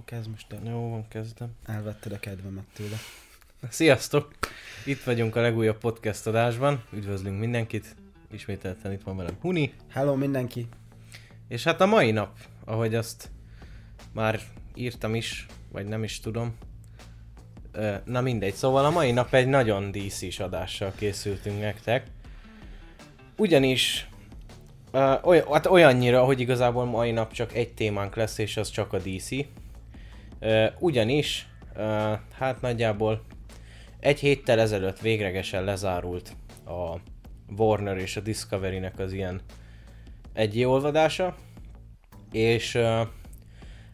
akkor kezd most el. Jó, van, kezdem. Elvetted a kedvemet tőle. Sziasztok! Itt vagyunk a legújabb podcast adásban. Üdvözlünk mindenkit. Ismételten itt van velem Huni. Hello mindenki! És hát a mai nap, ahogy azt már írtam is, vagy nem is tudom. Na mindegy, szóval a mai nap egy nagyon DC-s adással készültünk nektek. Ugyanis ö, olyan, hát olyannyira, hogy igazából mai nap csak egy témánk lesz, és az csak a DC. Ugyanis, hát nagyjából egy héttel ezelőtt véglegesen lezárult a Warner és a Discovery-nek az ilyen egy olvadása, és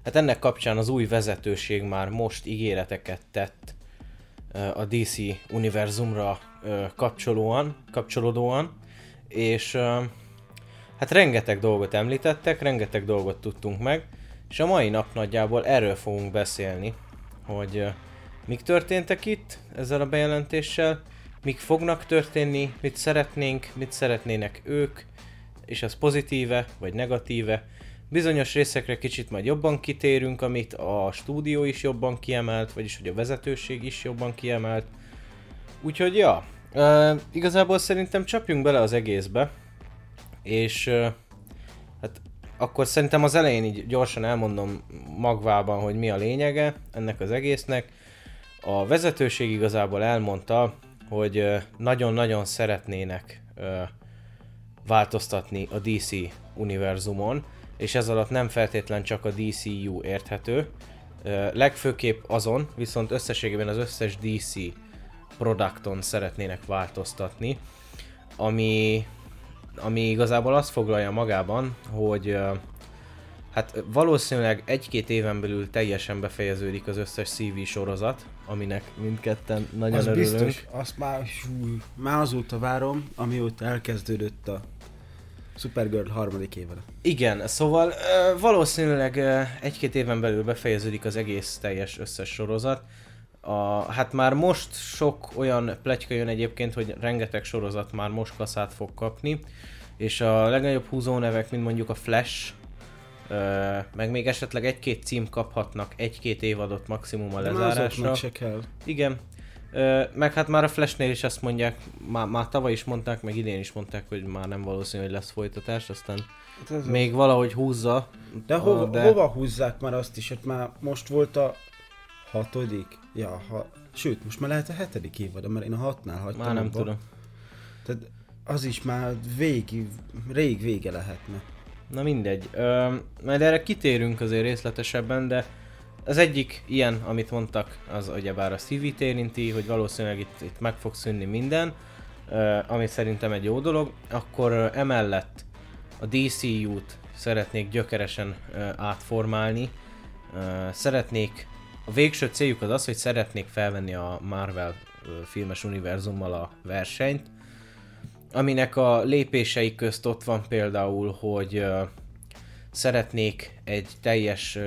hát ennek kapcsán az új vezetőség már most ígéreteket tett a DC univerzumra kapcsolóan, kapcsolódóan, és hát rengeteg dolgot említettek, rengeteg dolgot tudtunk meg, és a mai nap nagyjából erről fogunk beszélni, hogy ö, mik történtek itt ezzel a bejelentéssel, mik fognak történni, mit szeretnénk, mit szeretnének ők, és az pozitíve vagy negatíve. Bizonyos részekre kicsit majd jobban kitérünk, amit a stúdió is jobban kiemelt, vagyis hogy a vezetőség is jobban kiemelt. Úgyhogy ja, uh, igazából szerintem csapjunk bele az egészbe, és uh, hát akkor szerintem az elején így gyorsan elmondom magvában, hogy mi a lényege ennek az egésznek. A vezetőség igazából elmondta, hogy nagyon-nagyon szeretnének változtatni a DC univerzumon, és ez alatt nem feltétlen csak a DCU érthető, legfőképp azon, viszont összességében az összes DC produkton szeretnének változtatni, ami, ami igazából azt foglalja magában, hogy hát valószínűleg egy-két éven belül teljesen befejeződik az összes CV sorozat, aminek mindketten nagyon az örülünk. biztos, azt már, hú, már azóta várom, amióta elkezdődött a Supergirl harmadik évada. Igen, szóval valószínűleg egy-két éven belül befejeződik az egész teljes összes sorozat. A, hát már most sok olyan pletyka jön egyébként, hogy rengeteg sorozat már most kaszát fog kapni, és a legnagyobb húzónevek, mint mondjuk a Flash, ö, meg még esetleg egy-két cím kaphatnak egy-két évadot maximum a lezárásra. se kell. Igen. Ö, meg hát már a Flashnél is azt mondják, már, már tavaly is mondták, meg idén is mondták, hogy már nem valószínű, hogy lesz folytatás, aztán Hát ez még valahogy húzza. De hova, de- hova húzzák már azt is, hogy már most volt a hatodik? Ja, ha... Sőt, most már lehet a hetedik évad, mert én a hatnál hagytam Már nem abba. tudom. Tehát az is már végig, rég vége lehetne. Na mindegy. Ö, majd erre kitérünk azért részletesebben, de az egyik ilyen, amit mondtak, az ugyebár a CV-t érinti, hogy valószínűleg itt, itt meg fog szűnni minden, ö, ami szerintem egy jó dolog. Akkor emellett a DCU-t szeretnék gyökeresen átformálni. Szeretnék, a végső céljuk az az, hogy szeretnék felvenni a Marvel filmes univerzummal a versenyt, aminek a lépései közt ott van például, hogy szeretnék egy teljes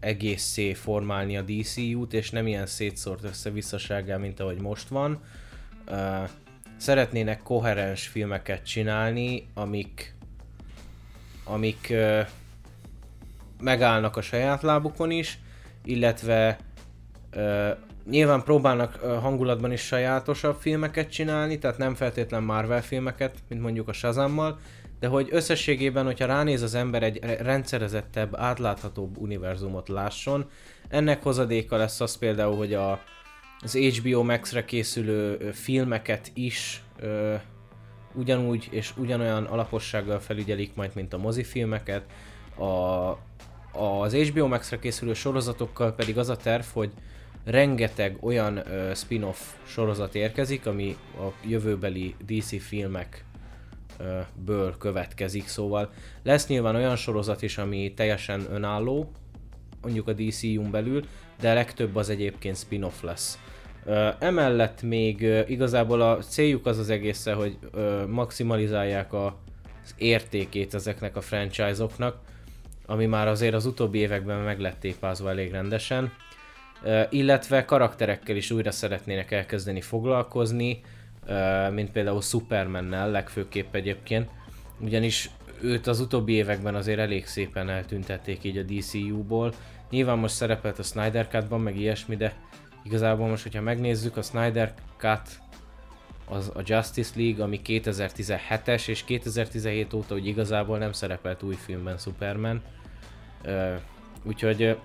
egészé formálni a DCU-t, és nem ilyen szétszórt össze-visszasággal, mint ahogy most van. Szeretnének koherens filmeket csinálni, amik amik megállnak a saját lábukon is, illetve nyilván próbálnak hangulatban is sajátosabb filmeket csinálni, tehát nem feltétlen Marvel filmeket, mint mondjuk a Shazammal, de hogy összességében, hogyha ránéz az ember egy re- rendszerezettebb, átláthatóbb univerzumot lásson, ennek hozadéka lesz az például, hogy a, az HBO Max-re készülő filmeket is ö, ugyanúgy és ugyanolyan alapossággal felügyelik majd, mint a mozifilmeket. A, az HBO Max-re készülő sorozatokkal pedig az a terv, hogy rengeteg olyan ö, spin-off sorozat érkezik, ami a jövőbeli DC filmek ből következik, szóval lesz nyilván olyan sorozat is, ami teljesen önálló, mondjuk a DCU-n belül, de legtöbb az egyébként spin-off lesz. Emellett még igazából a céljuk az az egészen, hogy maximalizálják a, az értékét ezeknek a franchise-oknak, ami már azért az utóbbi években meg lett tépázva elég rendesen, illetve karakterekkel is újra szeretnének elkezdeni foglalkozni, mint például Supermannel legfőképp egyébként, ugyanis őt az utóbbi években azért elég szépen eltüntették így a DCU-ból, Nyilván most szerepelt a Snyder Cut-ban, meg ilyesmi, de igazából most, hogyha megnézzük, a Snyder Cut az a Justice League, ami 2017-es, és 2017 óta hogy igazából nem szerepelt új filmben Superman. Úgyhogy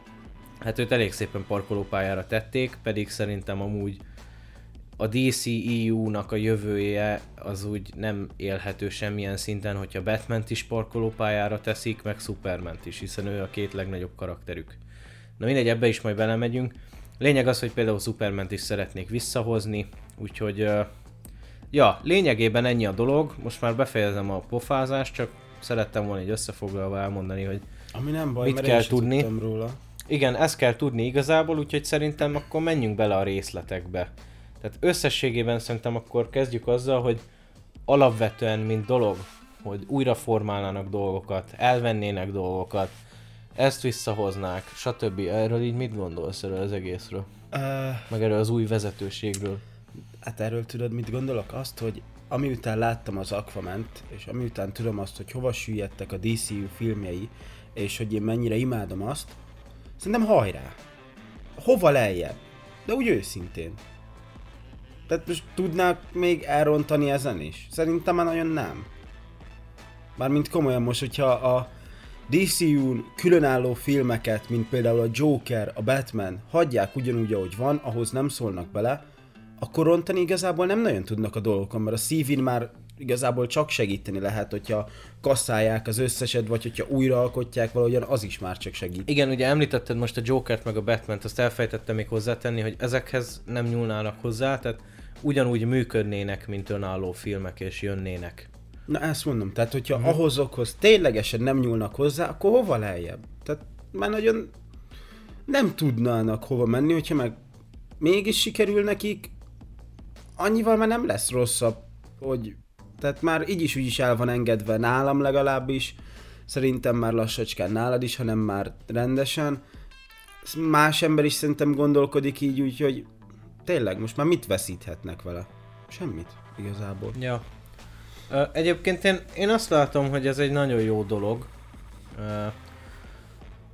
hát őt elég szépen parkolópályára tették, pedig szerintem amúgy a DCEU-nak a jövője az úgy nem élhető semmilyen szinten, hogyha batman is parkolópályára teszik, meg superman is, hiszen ő a két legnagyobb karakterük. Na mindegy, ebbe is majd belemegyünk. Lényeg az, hogy például superman is szeretnék visszahozni, úgyhogy ja, lényegében ennyi a dolog, most már befejezem a pofázást, csak szerettem volna egy összefoglalva elmondani, hogy Ami nem baj, Mit mert kell tudni? róla. Igen, ezt kell tudni igazából, úgyhogy szerintem akkor menjünk bele a részletekbe. Tehát összességében szerintem akkor kezdjük azzal, hogy alapvetően, mint dolog, hogy újra formálnának dolgokat, elvennének dolgokat, ezt visszahoznák, stb. Erről így mit gondolsz erről az egészről? Uh, Meg erről az új vezetőségről? hát erről tudod, mit gondolok? Azt, hogy amiután láttam az Aquament, és amiután tudom azt, hogy hova süllyedtek a DCU filmjei, és hogy én mennyire imádom azt, szerintem hajrá! Hova lejjebb? De úgy őszintén. Tehát most tudnák még elrontani ezen is? Szerintem már nagyon nem. Mármint komolyan most, hogyha a DCU-n különálló filmeket, mint például a Joker, a Batman, hagyják ugyanúgy, ahogy van, ahhoz nem szólnak bele, akkor rontani igazából nem nagyon tudnak a dolgokon, mert a szívin már igazából csak segíteni lehet, hogyha kasszálják az összeset, vagy hogyha újraalkotják valahogyan, az is már csak segít. Igen, ugye említetted most a Jokert meg a Batman-t, azt elfejtettem még hozzátenni, hogy ezekhez nem nyúlnának hozzá, tehát ugyanúgy működnének, mint önálló filmek, és jönnének. Na ezt mondom, tehát hogyha uh-huh. ahhozokhoz ténylegesen nem nyúlnak hozzá, akkor hova lejjebb? Tehát már nagyon nem tudnának hova menni, hogyha meg mégis sikerül nekik, annyival már nem lesz rosszabb, hogy tehát már így is úgy is el van engedve nálam legalábbis, szerintem már lassacskán nálad is, hanem már rendesen. Más ember is szerintem gondolkodik így, úgyhogy tényleg most már mit veszíthetnek vele? Semmit, igazából. Ja. Egyébként én, én azt látom, hogy ez egy nagyon jó dolog.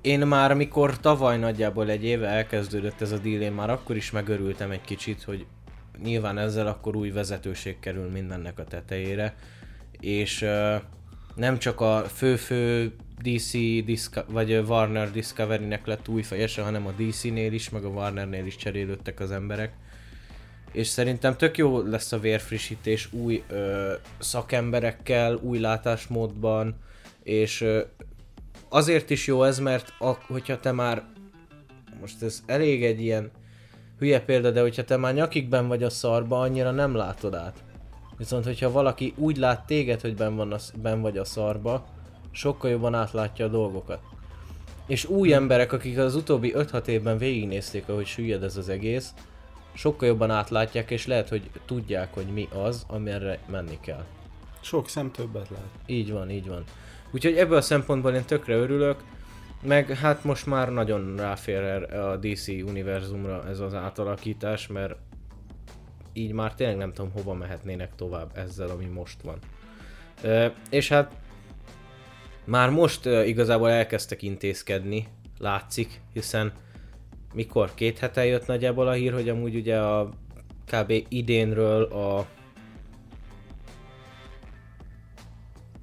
Én már mikor tavaly nagyjából egy éve elkezdődött ez a deal, én már akkor is megörültem egy kicsit, hogy nyilván ezzel akkor új vezetőség kerül mindennek a tetejére, és nem csak a fő-fő DC Disco- vagy Warner Discovery-nek lett új fejese, hanem a DC-nél is, meg a Warnernél is cserélődtek az emberek. És szerintem tök jó lesz a vérfrissítés új ö, szakemberekkel, új látásmódban, és ö, azért is jó ez, mert a, hogyha te már, most ez elég egy ilyen hülye példa, de hogyha te már nyakikben vagy a szarba, annyira nem látod át. Viszont, hogyha valaki úgy lát téged, hogy ben, van a, ben vagy a szarba, sokkal jobban átlátja a dolgokat. És új emberek, akik az utóbbi 5-6 évben végignézték, ahogy süllyed ez az egész, sokkal jobban átlátják, és lehet, hogy tudják, hogy mi az, amire menni kell. Sok szem többet lát. Így van, így van. Úgyhogy ebből a szempontból én tökre örülök, meg hát most már nagyon ráfér erre a DC univerzumra ez az átalakítás, mert így már tényleg nem tudom hova mehetnének tovább ezzel, ami most van. És hát már most igazából elkezdtek intézkedni, látszik, hiszen mikor két hete jött nagyjából a hír, hogy amúgy ugye a kb. idénről a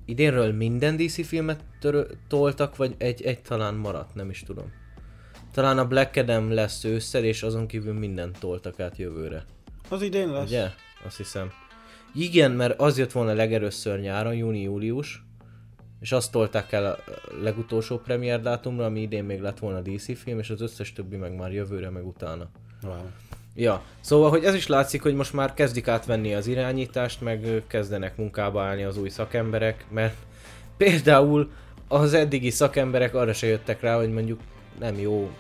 idénről minden DC filmet törö- toltak, vagy egy, egy talán maradt, nem is tudom. Talán a Black Adam lesz ősszel, és azon kívül mindent toltak át jövőre. Az idén lesz. Ugye? Azt hiszem. Igen, mert az jött volna legelőször nyáron, júni-július, és azt tolták el a legutolsó premier dátumra, ami idén még lett volna DC film, és az összes többi meg már jövőre, meg utána. Wow. Ja, szóval, hogy ez is látszik, hogy most már kezdik átvenni az irányítást, meg kezdenek munkába állni az új szakemberek, mert például az eddigi szakemberek arra se jöttek rá, hogy mondjuk nem jó,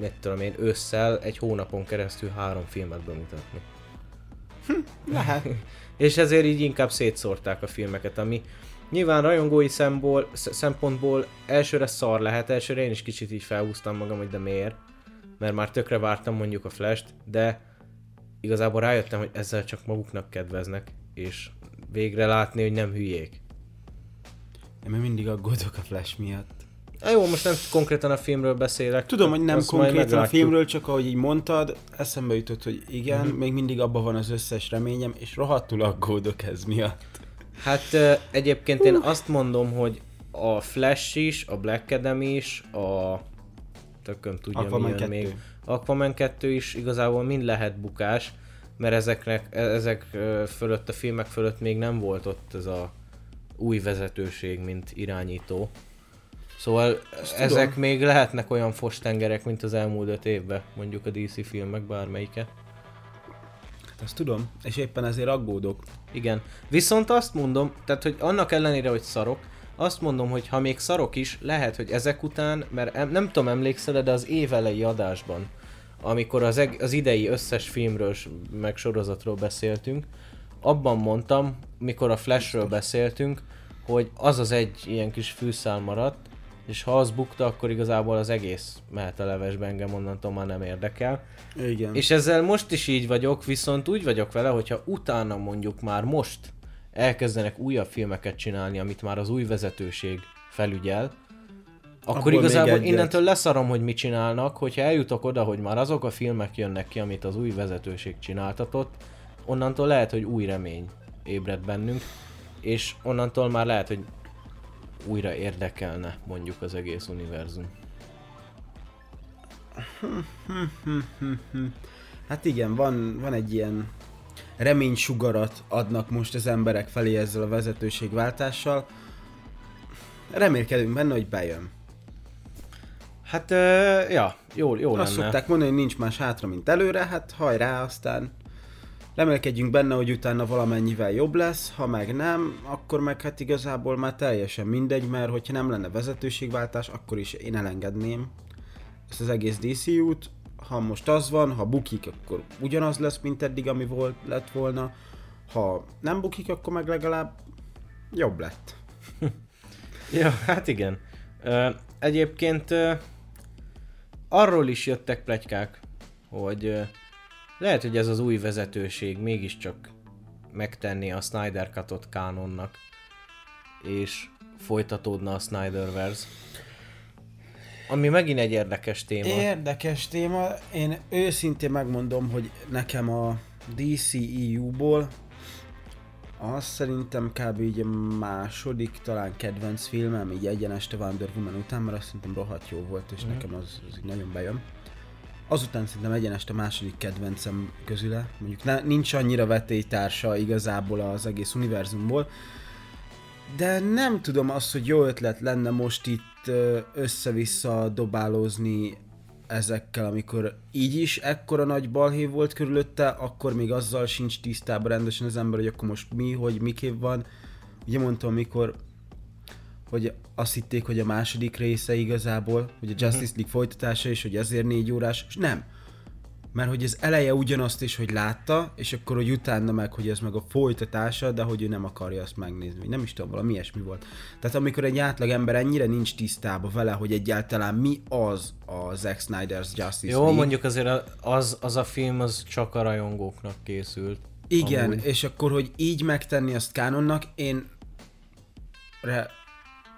mit tudom én, ősszel egy hónapon keresztül három filmet bemutatni. Lehet. És ezért így inkább szétszórták a filmeket, ami nyilván rajongói szemból, sz- szempontból elsőre szar lehet, elsőre én is kicsit így felhúztam magam, hogy de miért, mert már tökre vártam mondjuk a Flash-t, de igazából rájöttem, hogy ezzel csak maguknak kedveznek, és végre látni, hogy nem hülyék. Én még mindig aggódok a Flash miatt. Á, jó, most nem konkrétan a filmről beszélek. Tudom, hogy nem konkrétan a filmről, csak ahogy így mondtad, eszembe jutott, hogy igen, uh-huh. még mindig abban van az összes reményem, és rohadtul aggódok ez miatt. Hát egyébként én azt mondom, hogy a Flash is, a Black Adam is, a tököm tudja Aquaman mi jön 2. még. Aquaman 2 is igazából mind lehet bukás, mert ezeknek, e- ezek fölött, a filmek fölött még nem volt ott ez a új vezetőség, mint irányító. Szóval ezek tudom. még lehetnek olyan fostengerek, mint az elmúlt öt évben, mondjuk a DC filmek bármelyike. Hát Azt tudom, és éppen ezért aggódok. Igen. Viszont azt mondom, tehát hogy annak ellenére, hogy szarok, azt mondom, hogy ha még szarok is, lehet, hogy ezek után, mert em- nem tudom, emlékszel de az évelei adásban, amikor az, eg- az idei összes filmről, meg sorozatról beszéltünk, abban mondtam, mikor a Flashről beszéltünk, hogy az az egy ilyen kis fűszál maradt, és ha az bukta, akkor igazából az egész mehet a levesbe, engem onnantól már nem érdekel. Igen. És ezzel most is így vagyok, viszont úgy vagyok vele, hogyha utána mondjuk már most elkezdenek újabb filmeket csinálni, amit már az új vezetőség felügyel, akkor Abból igazából innentől leszarom, hogy mit csinálnak, hogyha eljutok oda, hogy már azok a filmek jönnek ki, amit az új vezetőség csináltatott, onnantól lehet, hogy új remény ébred bennünk, és onnantól már lehet, hogy újra érdekelne mondjuk az egész univerzum. Hát igen, van, van egy ilyen reménysugarat adnak most az emberek felé ezzel a vezetőségváltással. Remélkedünk benne, hogy bejön. Hát, ö, ja, jó, jó Azt lenne. szokták mondani, hogy nincs más hátra, mint előre, hát hajrá, aztán remélkedjünk benne, hogy utána valamennyivel jobb lesz, ha meg nem, akkor meg hát igazából már teljesen mindegy, mert hogyha nem lenne vezetőségváltás, akkor is én elengedném ezt az egész DCU-t. Ha most az van, ha bukik, akkor ugyanaz lesz, mint eddig, ami volt, lett volna. Ha nem bukik, akkor meg legalább jobb lett. Ja, hát igen. Ö, egyébként ö, arról is jöttek plegykák, hogy ö, lehet, hogy ez az új vezetőség mégiscsak megtenni a Snyder Cut-ot kánonnak, és folytatódna a Snyderverse. Ami megint egy érdekes téma. Érdekes téma. Én őszintén megmondom, hogy nekem a DCEU-ból az szerintem kb. így második talán kedvenc filmem, így egyeneste Wonder Woman után, mert azt szerintem rohadt jó volt, és Mhm. nekem az, az így nagyon bejön. Azután szerintem egyeneste második kedvencem közüle, mondjuk ne, nincs annyira vetélytársa igazából az egész univerzumból, de nem tudom azt, hogy jó ötlet lenne most itt ö, össze-vissza dobálózni ezekkel, amikor így is ekkora nagy balhé volt körülötte, akkor még azzal sincs tisztában rendesen az ember, hogy akkor most mi, hogy miképp van. Ugye mondtam, amikor hogy azt hitték, hogy a második része igazából, hogy a Justice League folytatása is, hogy ezért négy órás, és nem. Mert hogy az eleje ugyanazt is, hogy látta, és akkor, hogy utána meg, hogy ez meg a folytatása, de hogy ő nem akarja azt megnézni. Nem is tudom, valami ilyesmi volt. Tehát amikor egy átlag ember ennyire nincs tisztában vele, hogy egyáltalán mi az a Zack Snyder's Justice Jó, League. mondjuk azért az, az a film az csak a rajongóknak készült. Igen, Amúgy. és akkor, hogy így megtenni azt kánonnak, én re,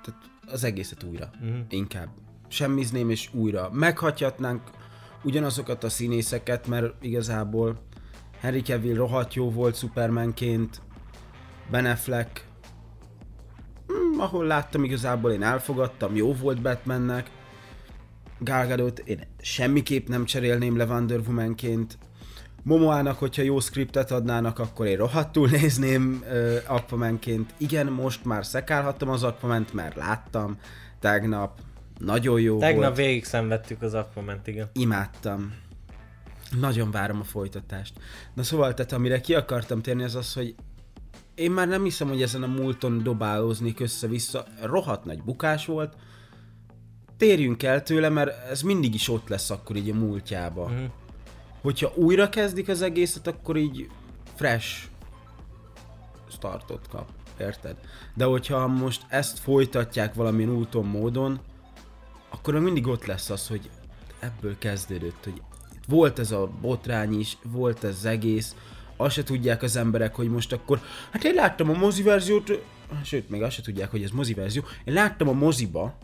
tehát az egészet újra. Mhm. Inkább. Semmizném és újra. Meghagyhatnánk ugyanazokat a színészeket, mert igazából Henry Cavill rohadt jó volt Supermanként, Ben Affleck, hmm, ahol láttam igazából én elfogadtam, jó volt Batmannek, Gal Gadot én semmiképp nem cserélném le Wonder Womanként, Momoának, hogyha jó skriptet adnának, akkor én rohadtul nézném uh, Aquamanként. Igen, most már szekálhattam az Aquament, mert láttam tegnap. Nagyon jó Tegnap volt. végig szenvedtük az Aquament, igen. Imádtam. Nagyon várom a folytatást. Na szóval, tehát amire ki akartam térni, az az, hogy én már nem hiszem, hogy ezen a múlton dobálóznék össze-vissza. Rohadt nagy bukás volt. Térjünk el tőle, mert ez mindig is ott lesz akkor így a múltjába. Mhm. Hogyha újra kezdik az egészet, akkor így fresh startot kap. Érted? De hogyha most ezt folytatják valamilyen úton, módon, akkor még mindig ott lesz az, hogy ebből kezdődött, hogy volt ez a botrány is, volt ez az egész, azt se tudják az emberek, hogy most akkor, hát én láttam a mozi verziót, sőt, még azt se tudják, hogy ez mozi verzió, én láttam a moziba,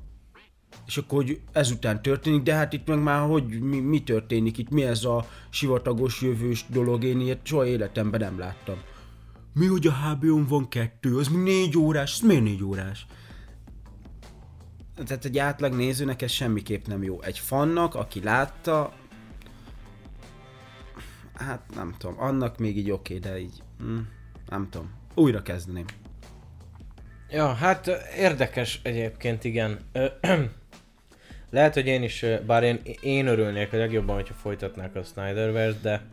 és akkor hogy ezután történik, de hát itt meg már hogy mi, mi történik itt, mi ez a sivatagos jövős dolog, én ilyet soha életemben nem láttam. Mi, hogy a HBO-n van kettő, az mi négy órás, ez miért négy órás? Tehát egy átlag nézőnek ez semmiképp nem jó. Egy fannak, aki látta, hát nem tudom, annak még így oké, de így, hm, nem tudom, újra kezdeném. Ja, hát érdekes egyébként, igen. Lehet, hogy én is, bár én, én örülnék a legjobban, hogyha folytatnák a Snyderverse, de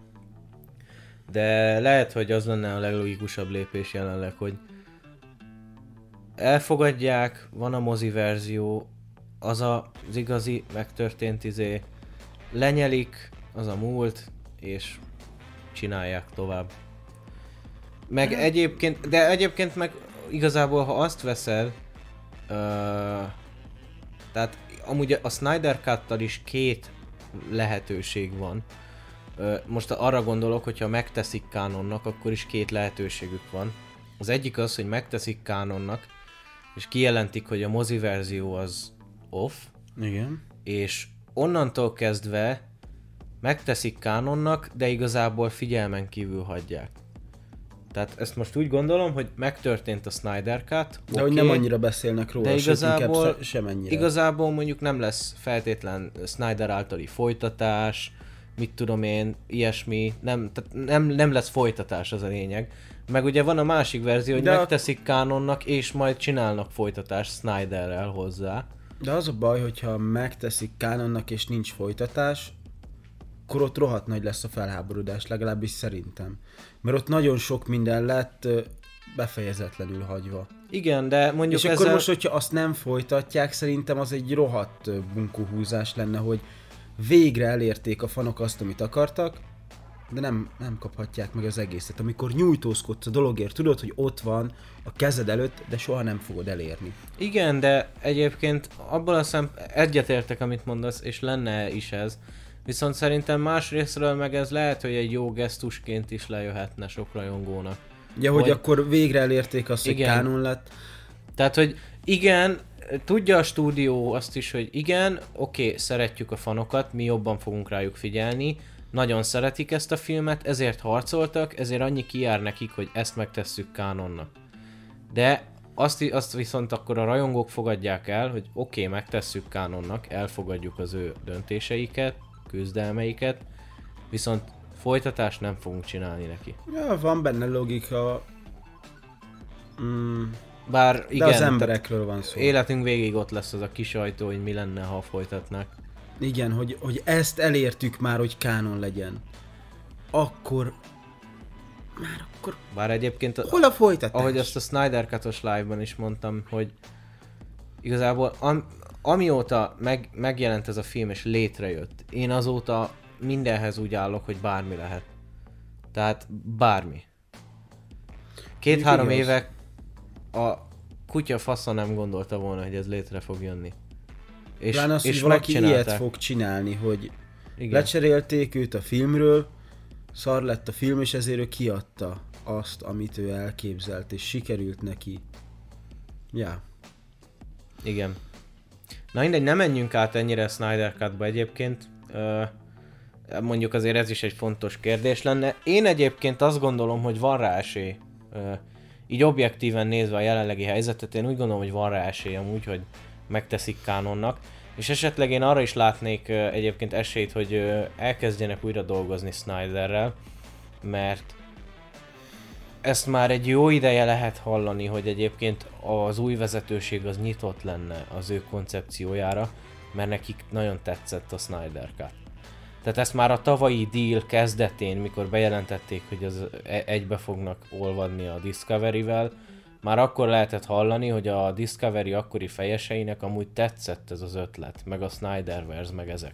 de lehet, hogy az lenne a leglogikusabb lépés jelenleg, hogy elfogadják, van a mozi verzió, az a, az igazi megtörtént izé, lenyelik, az a múlt, és csinálják tovább. Meg egyébként, de egyébként meg igazából, ha azt veszed, ö, tehát amúgy a Snyder cut is két lehetőség van. Ö, most arra gondolok, hogyha megteszik kánonnak, akkor is két lehetőségük van. Az egyik az, hogy megteszik kánonnak, és kijelentik, hogy a mozi verzió az off, Igen. és onnantól kezdve megteszik kánonnak, de igazából figyelmen kívül hagyják. Tehát ezt most úgy gondolom, hogy megtörtént a Snyder Cut, De hogy nem annyira beszélnek róla, de igazából, se- semennyire. igazából mondjuk nem lesz feltétlen Snyder általi folytatás, mit tudom én, ilyesmi, nem, tehát nem, nem lesz folytatás az a lényeg. Meg ugye van a másik verzió, hogy De a- megteszik kánonnak, és majd csinálnak folytatást Snyderrel hozzá. De az a baj, hogyha megteszik Kánonnak és nincs folytatás, akkor ott rohadt nagy lesz a felháborodás, legalábbis szerintem. Mert ott nagyon sok minden lett ö, befejezetlenül hagyva. Igen, de mondjuk és ezzel... akkor most, hogyha azt nem folytatják, szerintem az egy rohadt ö, bunkóhúzás lenne, hogy végre elérték a fanok azt, amit akartak, de nem, nem kaphatják meg az egészet. Amikor nyújtózkodsz a dologért, tudod, hogy ott van a kezed előtt, de soha nem fogod elérni. Igen, de egyébként abban a szem egyetértek, amit mondasz, és lenne is ez. Viszont szerintem más részről meg ez lehet, hogy egy jó gesztusként is lejöhetne sok rajongónak. Ugye, hogy, Hogy- akkor végre elérték azt, hogy Igen. kánon lett. Tehát, hogy igen, tudja a stúdió azt is, hogy igen, oké, szeretjük a fanokat, mi jobban fogunk rájuk figyelni, nagyon szeretik ezt a filmet, ezért harcoltak, ezért annyi kijár nekik, hogy ezt megtesszük kánonnak. De azt, azt viszont akkor a rajongók fogadják el, hogy oké, megtesszük kánonnak, elfogadjuk az ő döntéseiket, küzdelmeiket, viszont folytatást nem fogunk csinálni neki. Ja, van benne logika. Mm, Bár de igen, az emberekről van szó. életünk végig ott lesz az a kis ajtó, hogy mi lenne, ha folytatnák. Igen, hogy, hogy ezt elértük már, hogy kánon legyen. Akkor... Már akkor... Bár egyébként, a- Hol a folytatás? ahogy azt a Snyder Cut-os live-ban is mondtam, hogy igazából am, amióta meg, megjelent ez a film és létrejött, én azóta mindenhez úgy állok, hogy bármi lehet. Tehát bármi. Két-három éve a kutya fasza nem gondolta volna, hogy ez létre fog jönni. És, Pláne az, és hogy valaki ilyet fog csinálni, hogy Igen. lecserélték őt a filmről, szar lett a film, és ezért ő kiadta azt, amit ő elképzelt, és sikerült neki. Ja. Igen. Na mindegy, nem menjünk át ennyire Snyder Cut-ba egyébként. Mondjuk azért ez is egy fontos kérdés lenne. Én egyébként azt gondolom, hogy van rá esély. Így objektíven nézve a jelenlegi helyzetet, én úgy gondolom, hogy van rá esély amúgy, hogy megteszik kánonnak. És esetleg én arra is látnék egyébként esélyt, hogy elkezdjenek újra dolgozni Snyderrel, mert ezt már egy jó ideje lehet hallani, hogy egyébként az új vezetőség az nyitott lenne az ő koncepciójára, mert nekik nagyon tetszett a Snyder Cut. Tehát ezt már a tavalyi deal kezdetén, mikor bejelentették, hogy az e- egybe fognak olvadni a Discovery-vel, már akkor lehetett hallani, hogy a Discovery akkori fejeseinek amúgy tetszett ez az ötlet, meg a Snyderverse, meg ezek.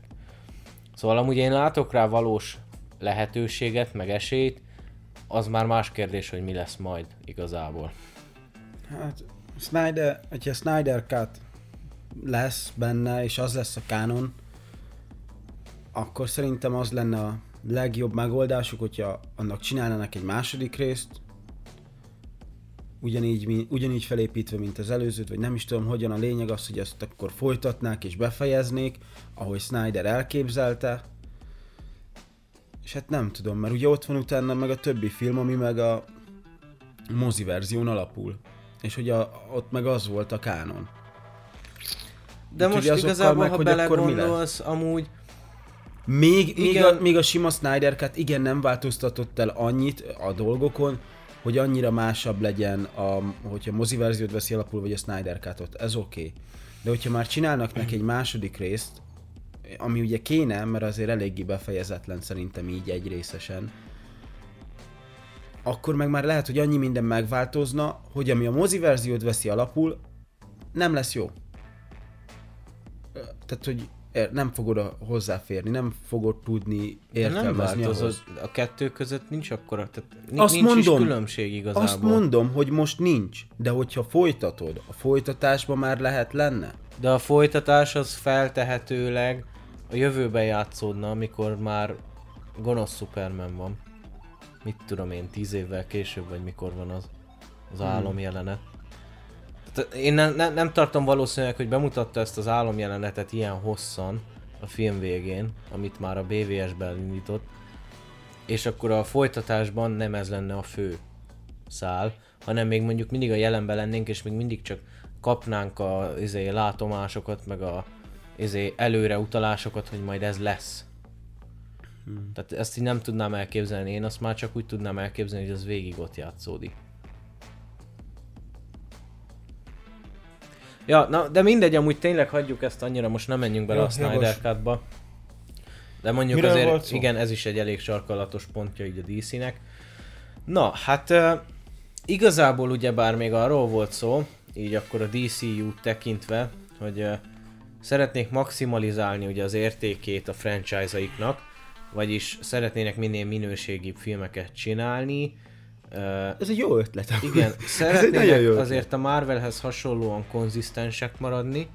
Szóval amúgy én látok rá valós lehetőséget, meg esélyt, az már más kérdés, hogy mi lesz majd igazából. Hát, Snyder, hogyha Snyder Cut lesz benne, és az lesz a kánon, akkor szerintem az lenne a legjobb megoldásuk, hogyha annak csinálnának egy második részt, ugyanígy, ugyanígy felépítve, mint az előzőt, vagy nem is tudom, hogyan a lényeg az, hogy ezt akkor folytatnák és befejeznék, ahogy Snyder elképzelte. És hát nem tudom, mert ugye ott van utána meg a többi film, ami meg a mozi verzión alapul. És hogy a, ott meg az volt a kánon. De Úgyhogy most igazából, meg, ha belegondolsz, amúgy Még, még, Igen. a, még a sima Snyder Cut igen nem változtatott el annyit a dolgokon, hogy annyira másabb legyen, a, hogyha mozi verziót veszi alapul, vagy a Snyder Cut-ot. Ez oké. Okay. De hogyha már csinálnak neki egy második részt, ami ugye kéne, mert azért eléggé befejezetlen szerintem így egy részesen, akkor meg már lehet, hogy annyi minden megváltozna, hogy ami a mozi verziót veszi alapul, nem lesz jó. Tehát, hogy nem fogod a- hozzáférni, nem fogod tudni nem értelmezni ahhoz. változott. A kettő között nincs akkora, tehát ni- Azt nincs mondom. is különbség igazából. Azt mondom, hogy most nincs, de hogyha folytatod, a folytatásban már lehet lenne. De a folytatás az feltehetőleg a jövőben játszódna, amikor már gonosz Superman van. Mit tudom én, tíz évvel később, vagy mikor van az, az álom jelenet. Én nem, nem, nem tartom valószínűleg, hogy bemutatta ezt az álomjelenetet ilyen hosszan a film végén, amit már a BVS-ben indított, és akkor a folytatásban nem ez lenne a fő szál, hanem még mondjuk mindig a jelenben lennénk, és még mindig csak kapnánk a izé, látomásokat, meg a izé, előre utalásokat, hogy majd ez lesz. Hmm. Tehát ezt így nem tudnám elképzelni, én azt már csak úgy tudnám elképzelni, hogy az végig ott játszódik. Ja, na, de mindegy, amúgy tényleg hagyjuk ezt annyira, most nem menjünk bele Jó, a Snyder. Cut-ba. De mondjuk Miről azért, igen, ez is egy elég sarkalatos pontja így a DC-nek. Na, hát uh, igazából ugyebár még arról volt szó, így akkor a DCU tekintve, hogy uh, szeretnék maximalizálni ugye az értékét a franchise-aiknak, vagyis szeretnének minél minőségibb filmeket csinálni. Ez egy jó ötlet. igen, szeretnének azért a Marvelhez hasonlóan konzisztensek maradni,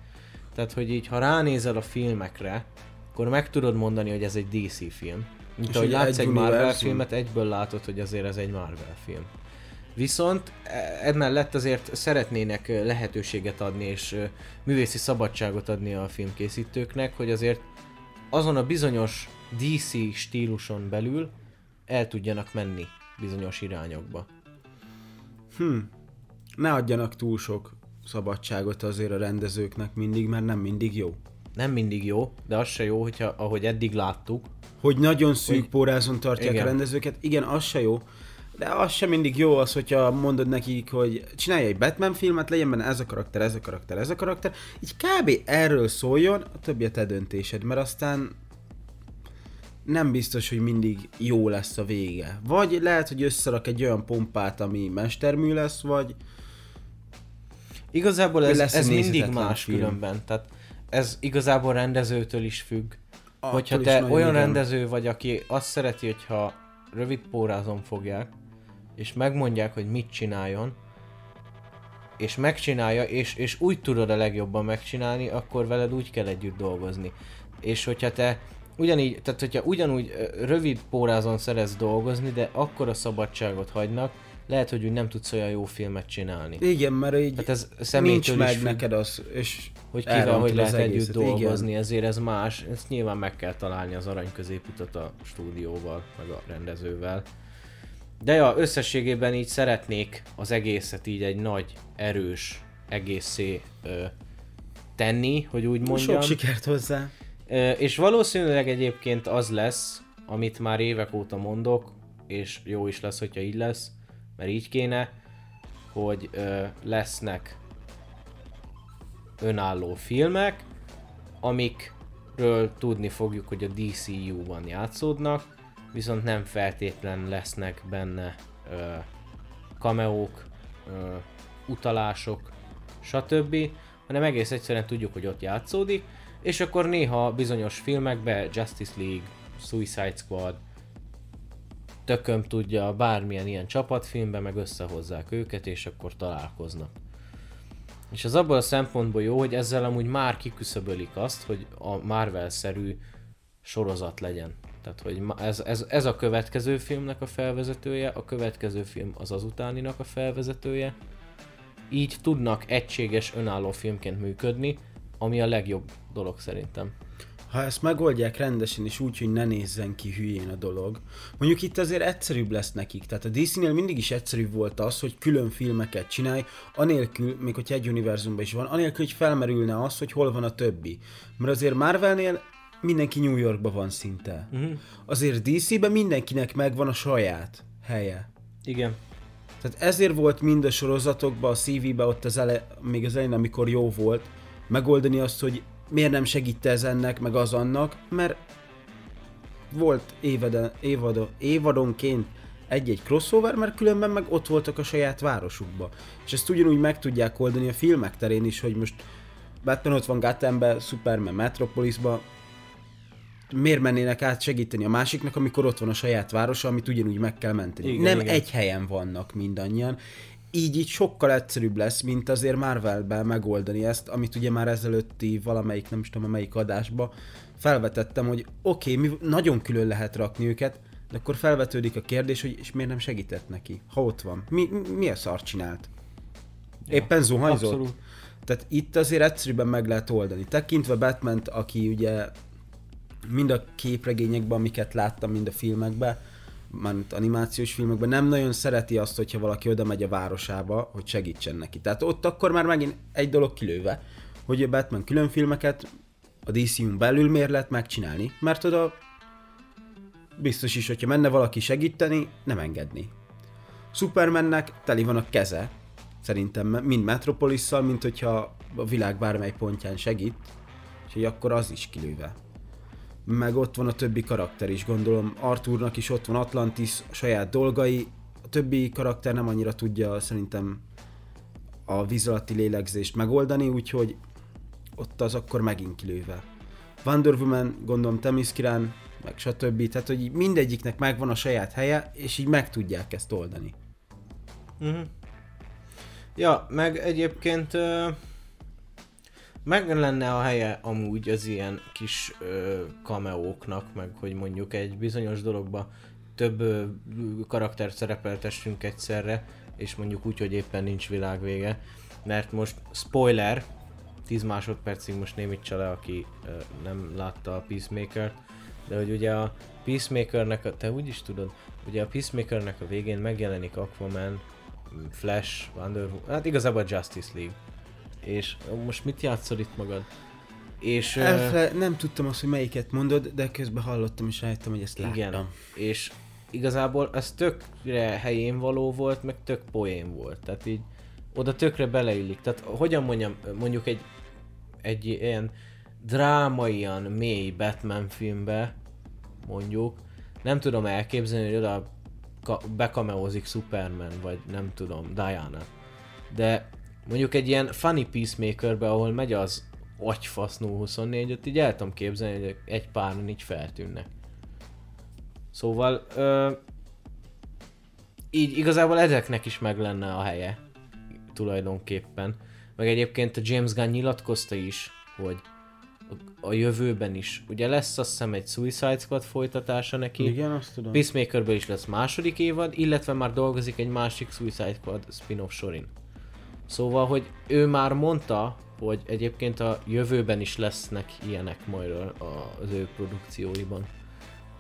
tehát hogy így ha ránézel a filmekre, akkor meg tudod mondani, hogy ez egy DC film. Mint És ahogy hogy látsz egy egy Marvel univerzum. filmet, egyből látod, hogy azért ez egy Marvel film. Viszont e- emellett azért szeretnének lehetőséget adni és művészi szabadságot adni a filmkészítőknek, hogy azért azon a bizonyos DC stíluson belül el tudjanak menni bizonyos irányokba. Hm. Ne adjanak túl sok szabadságot azért a rendezőknek mindig, mert nem mindig jó. Nem mindig jó, de az se jó, hogyha ahogy eddig láttuk, Hogy nagyon szűk Hogy- pórázon tartják Igen. a rendezőket, igen, az se jó. De az sem mindig jó az, hogyha mondod nekik, hogy csinálj egy Batman filmet, legyen benne ez a karakter, ez a karakter, ez a karakter. Így kb. erről szóljon, a többi a te döntésed, mert aztán nem biztos, hogy mindig jó lesz a vége. Vagy lehet, hogy összerak egy olyan pompát, ami mestermű lesz, vagy Igazából ez, lesz ez mindig más film. különben. Tehát ez igazából rendezőtől is függ. Attól hogyha te olyan igen. rendező vagy, aki azt szereti, hogyha rövid pórázon fogják, és megmondják, hogy mit csináljon, és megcsinálja, és, és úgy tudod a legjobban megcsinálni, akkor veled úgy kell együtt dolgozni. És hogyha te ugyanígy, tehát hogyha ugyanúgy rövid pórázon szeretsz dolgozni, de akkor a szabadságot hagynak, lehet, hogy úgy nem tudsz olyan jó filmet csinálni. igen, mert így Tehát ez nincs meg függ, neked az, és hogy kivel hogy lehet együtt dolgozni, Igen. ezért ez más. Ezt nyilván meg kell találni az arany középutat a stúdióval, meg a rendezővel. De ja, összességében így szeretnék az egészet így egy nagy, erős egészé ö, tenni, hogy úgy mondjam. Sok sikert hozzá. És valószínűleg egyébként az lesz, amit már évek óta mondok, és jó is lesz, hogyha így lesz, mert így kéne, hogy ö, lesznek önálló filmek, amikről tudni fogjuk, hogy a DCU-ban játszódnak, viszont nem feltétlen lesznek benne ö, cameók, ö, utalások, stb., hanem egész egyszerűen tudjuk, hogy ott játszódik, és akkor néha bizonyos filmekbe Justice League, Suicide Squad, tököm tudja, bármilyen ilyen csapatfilmbe meg összehozzák őket, és akkor találkoznak. És az abból a szempontból jó, hogy ezzel amúgy már kiküszöbölik azt, hogy a Marvel-szerű sorozat legyen. Tehát, hogy ez, ez, ez a következő filmnek a felvezetője, a következő film az az utáninak a felvezetője. Így tudnak egységes, önálló filmként működni, ami a legjobb dolog szerintem. Ha ezt megoldják rendesen és úgy, hogy ne nézzen ki hülyén a dolog, mondjuk itt azért egyszerűbb lesz nekik. Tehát a DC-nél mindig is egyszerűbb volt az, hogy külön filmeket csinálj, anélkül, még hogy egy univerzumban is van, anélkül, hogy felmerülne az, hogy hol van a többi. Mert azért Marvelnél mindenki New Yorkban van szinte. Uh-huh. Azért DC-ben mindenkinek megvan a saját helye. Igen. Tehát ezért volt mind a sorozatokban, a CV-ben ott az ele, még az elején, amikor jó volt, megoldani azt, hogy miért nem segít ez ennek, meg az annak, mert volt évede, évado, évadonként egy-egy crossover, mert különben meg ott voltak a saját városukba. És ezt ugyanúgy meg tudják oldani a filmek terén is, hogy most Batman ott van Gothambe, Superman Metropolisba, miért mennének át segíteni a másiknak, amikor ott van a saját városa, amit ugyanúgy meg kell menteni. Igen, nem igen. egy helyen vannak mindannyian. Így így sokkal egyszerűbb lesz, mint azért Marvelben megoldani ezt, amit ugye már ezelőtti valamelyik, nem is tudom, melyik adásba felvetettem, hogy oké, okay, mi nagyon külön lehet rakni őket, de akkor felvetődik a kérdés, hogy és miért nem segített neki, ha ott van. Mi, mi a szar csinált? Éppen zuhanyzott? Abszolút. Tehát itt azért egyszerűbben meg lehet oldani. Tekintve batman aki ugye mind a képregényekben, amiket láttam, mind a filmekben, mármint animációs filmekben, nem nagyon szereti azt, hogyha valaki oda megy a városába, hogy segítsen neki. Tehát ott akkor már megint egy dolog kilőve, hogy a Batman külön filmeket a DCU-n belül miért lehet megcsinálni, mert oda biztos is, hogyha menne valaki segíteni, nem engedni. Supermannek teli van a keze, szerintem mind Metropolisszal, mint hogyha a világ bármely pontján segít, úgyhogy akkor az is kilőve. Meg ott van a többi karakter is, gondolom Arthurnak is ott van Atlantis, saját dolgai, a többi karakter nem annyira tudja szerintem a víz alatti lélegzést megoldani, úgyhogy ott az akkor megint kilőve. Wonder Woman, gondolom Temiskirán, meg stb. Tehát, hogy mindegyiknek megvan a saját helye, és így meg tudják ezt oldani. Uh-huh. Ja, meg egyébként ö, meg lenne a helye amúgy az ilyen kis ö, cameóknak, meg hogy mondjuk egy bizonyos dologba több ö, karaktert szerepeltessünk egyszerre, és mondjuk úgy, hogy éppen nincs világvége. Mert most spoiler, 10 másodpercig most némítsa le, aki ö, nem látta a Peacemaker-t, de hogy ugye a Peacemakernek, a, te úgy is tudod, ugye a Peacemakernek a végén megjelenik Aquaman, Flash, Wonder Woman, hát igazából a Justice League. És most mit játszol itt magad? És... ö, Elfele, nem tudtam azt, hogy melyiket mondod, de közben hallottam és rájöttem, hogy ezt láttam. Igen, és igazából ez tökre helyén való volt, meg tök poén volt. Tehát így oda tökre beleillik. Tehát hogyan mondjam, mondjuk egy, egy ilyen drámaian mély Batman filmbe, mondjuk, nem tudom elképzelni, hogy oda ka- bekameózik Superman, vagy nem tudom, Diana. De mondjuk egy ilyen funny peacemakerbe, ahol megy az agyfasz 024, ott így el tudom képzelni, hogy egy páran így feltűnnek. Szóval, ö, így igazából ezeknek is meg lenne a helye, tulajdonképpen. Meg egyébként a James Gunn nyilatkozta is, hogy a, a jövőben is, ugye lesz azt hiszem egy Suicide Squad folytatása neki, Igen, azt tudom. Peacemakerből is lesz második évad, illetve már dolgozik egy másik Suicide Squad spin-off sorin. Szóval, hogy ő már mondta, hogy egyébként a jövőben is lesznek ilyenek majd az ő produkcióiban.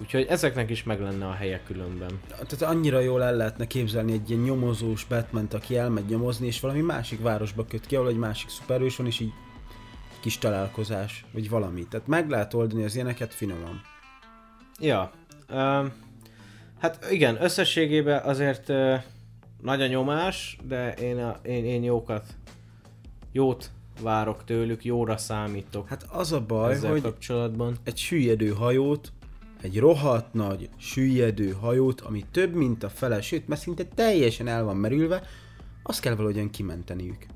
Úgyhogy ezeknek is meg lenne a helye különben. Tehát annyira jól el lehetne képzelni egy ilyen nyomozós batman aki elmegy nyomozni, és valami másik városba köt ki, ahol egy másik szuperhős van, és így kis találkozás, vagy valami. Tehát meg lehet oldani az ilyeneket finoman. Ja, um, hát igen, összességében azért uh, nagy a nyomás, de én, a, én, én jókat, jót várok tőlük, jóra számítok Hát az a baj, ezzel hogy kapcsolatban. egy süllyedő hajót, egy rohadt nagy süllyedő hajót, ami több, mint a fele, sőt, mert szinte teljesen el van merülve, azt kell valahogyan kimenteniük.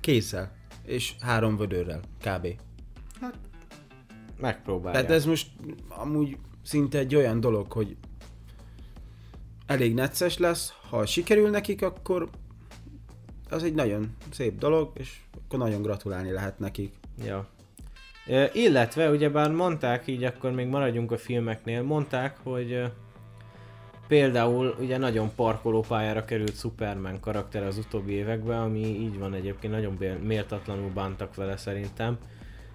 Kézzel. És három vödörrel, kb. Megpróbálják. Tehát ez most amúgy szinte egy olyan dolog, hogy elég necces lesz, ha sikerül nekik, akkor az egy nagyon szép dolog, és akkor nagyon gratulálni lehet nekik. Ja. Illetve, ugyebár mondták, így akkor még maradjunk a filmeknél, mondták, hogy például ugye nagyon parkolópályára került Superman karakter az utóbbi években, ami így van egyébként, nagyon méltatlanul bántak vele szerintem,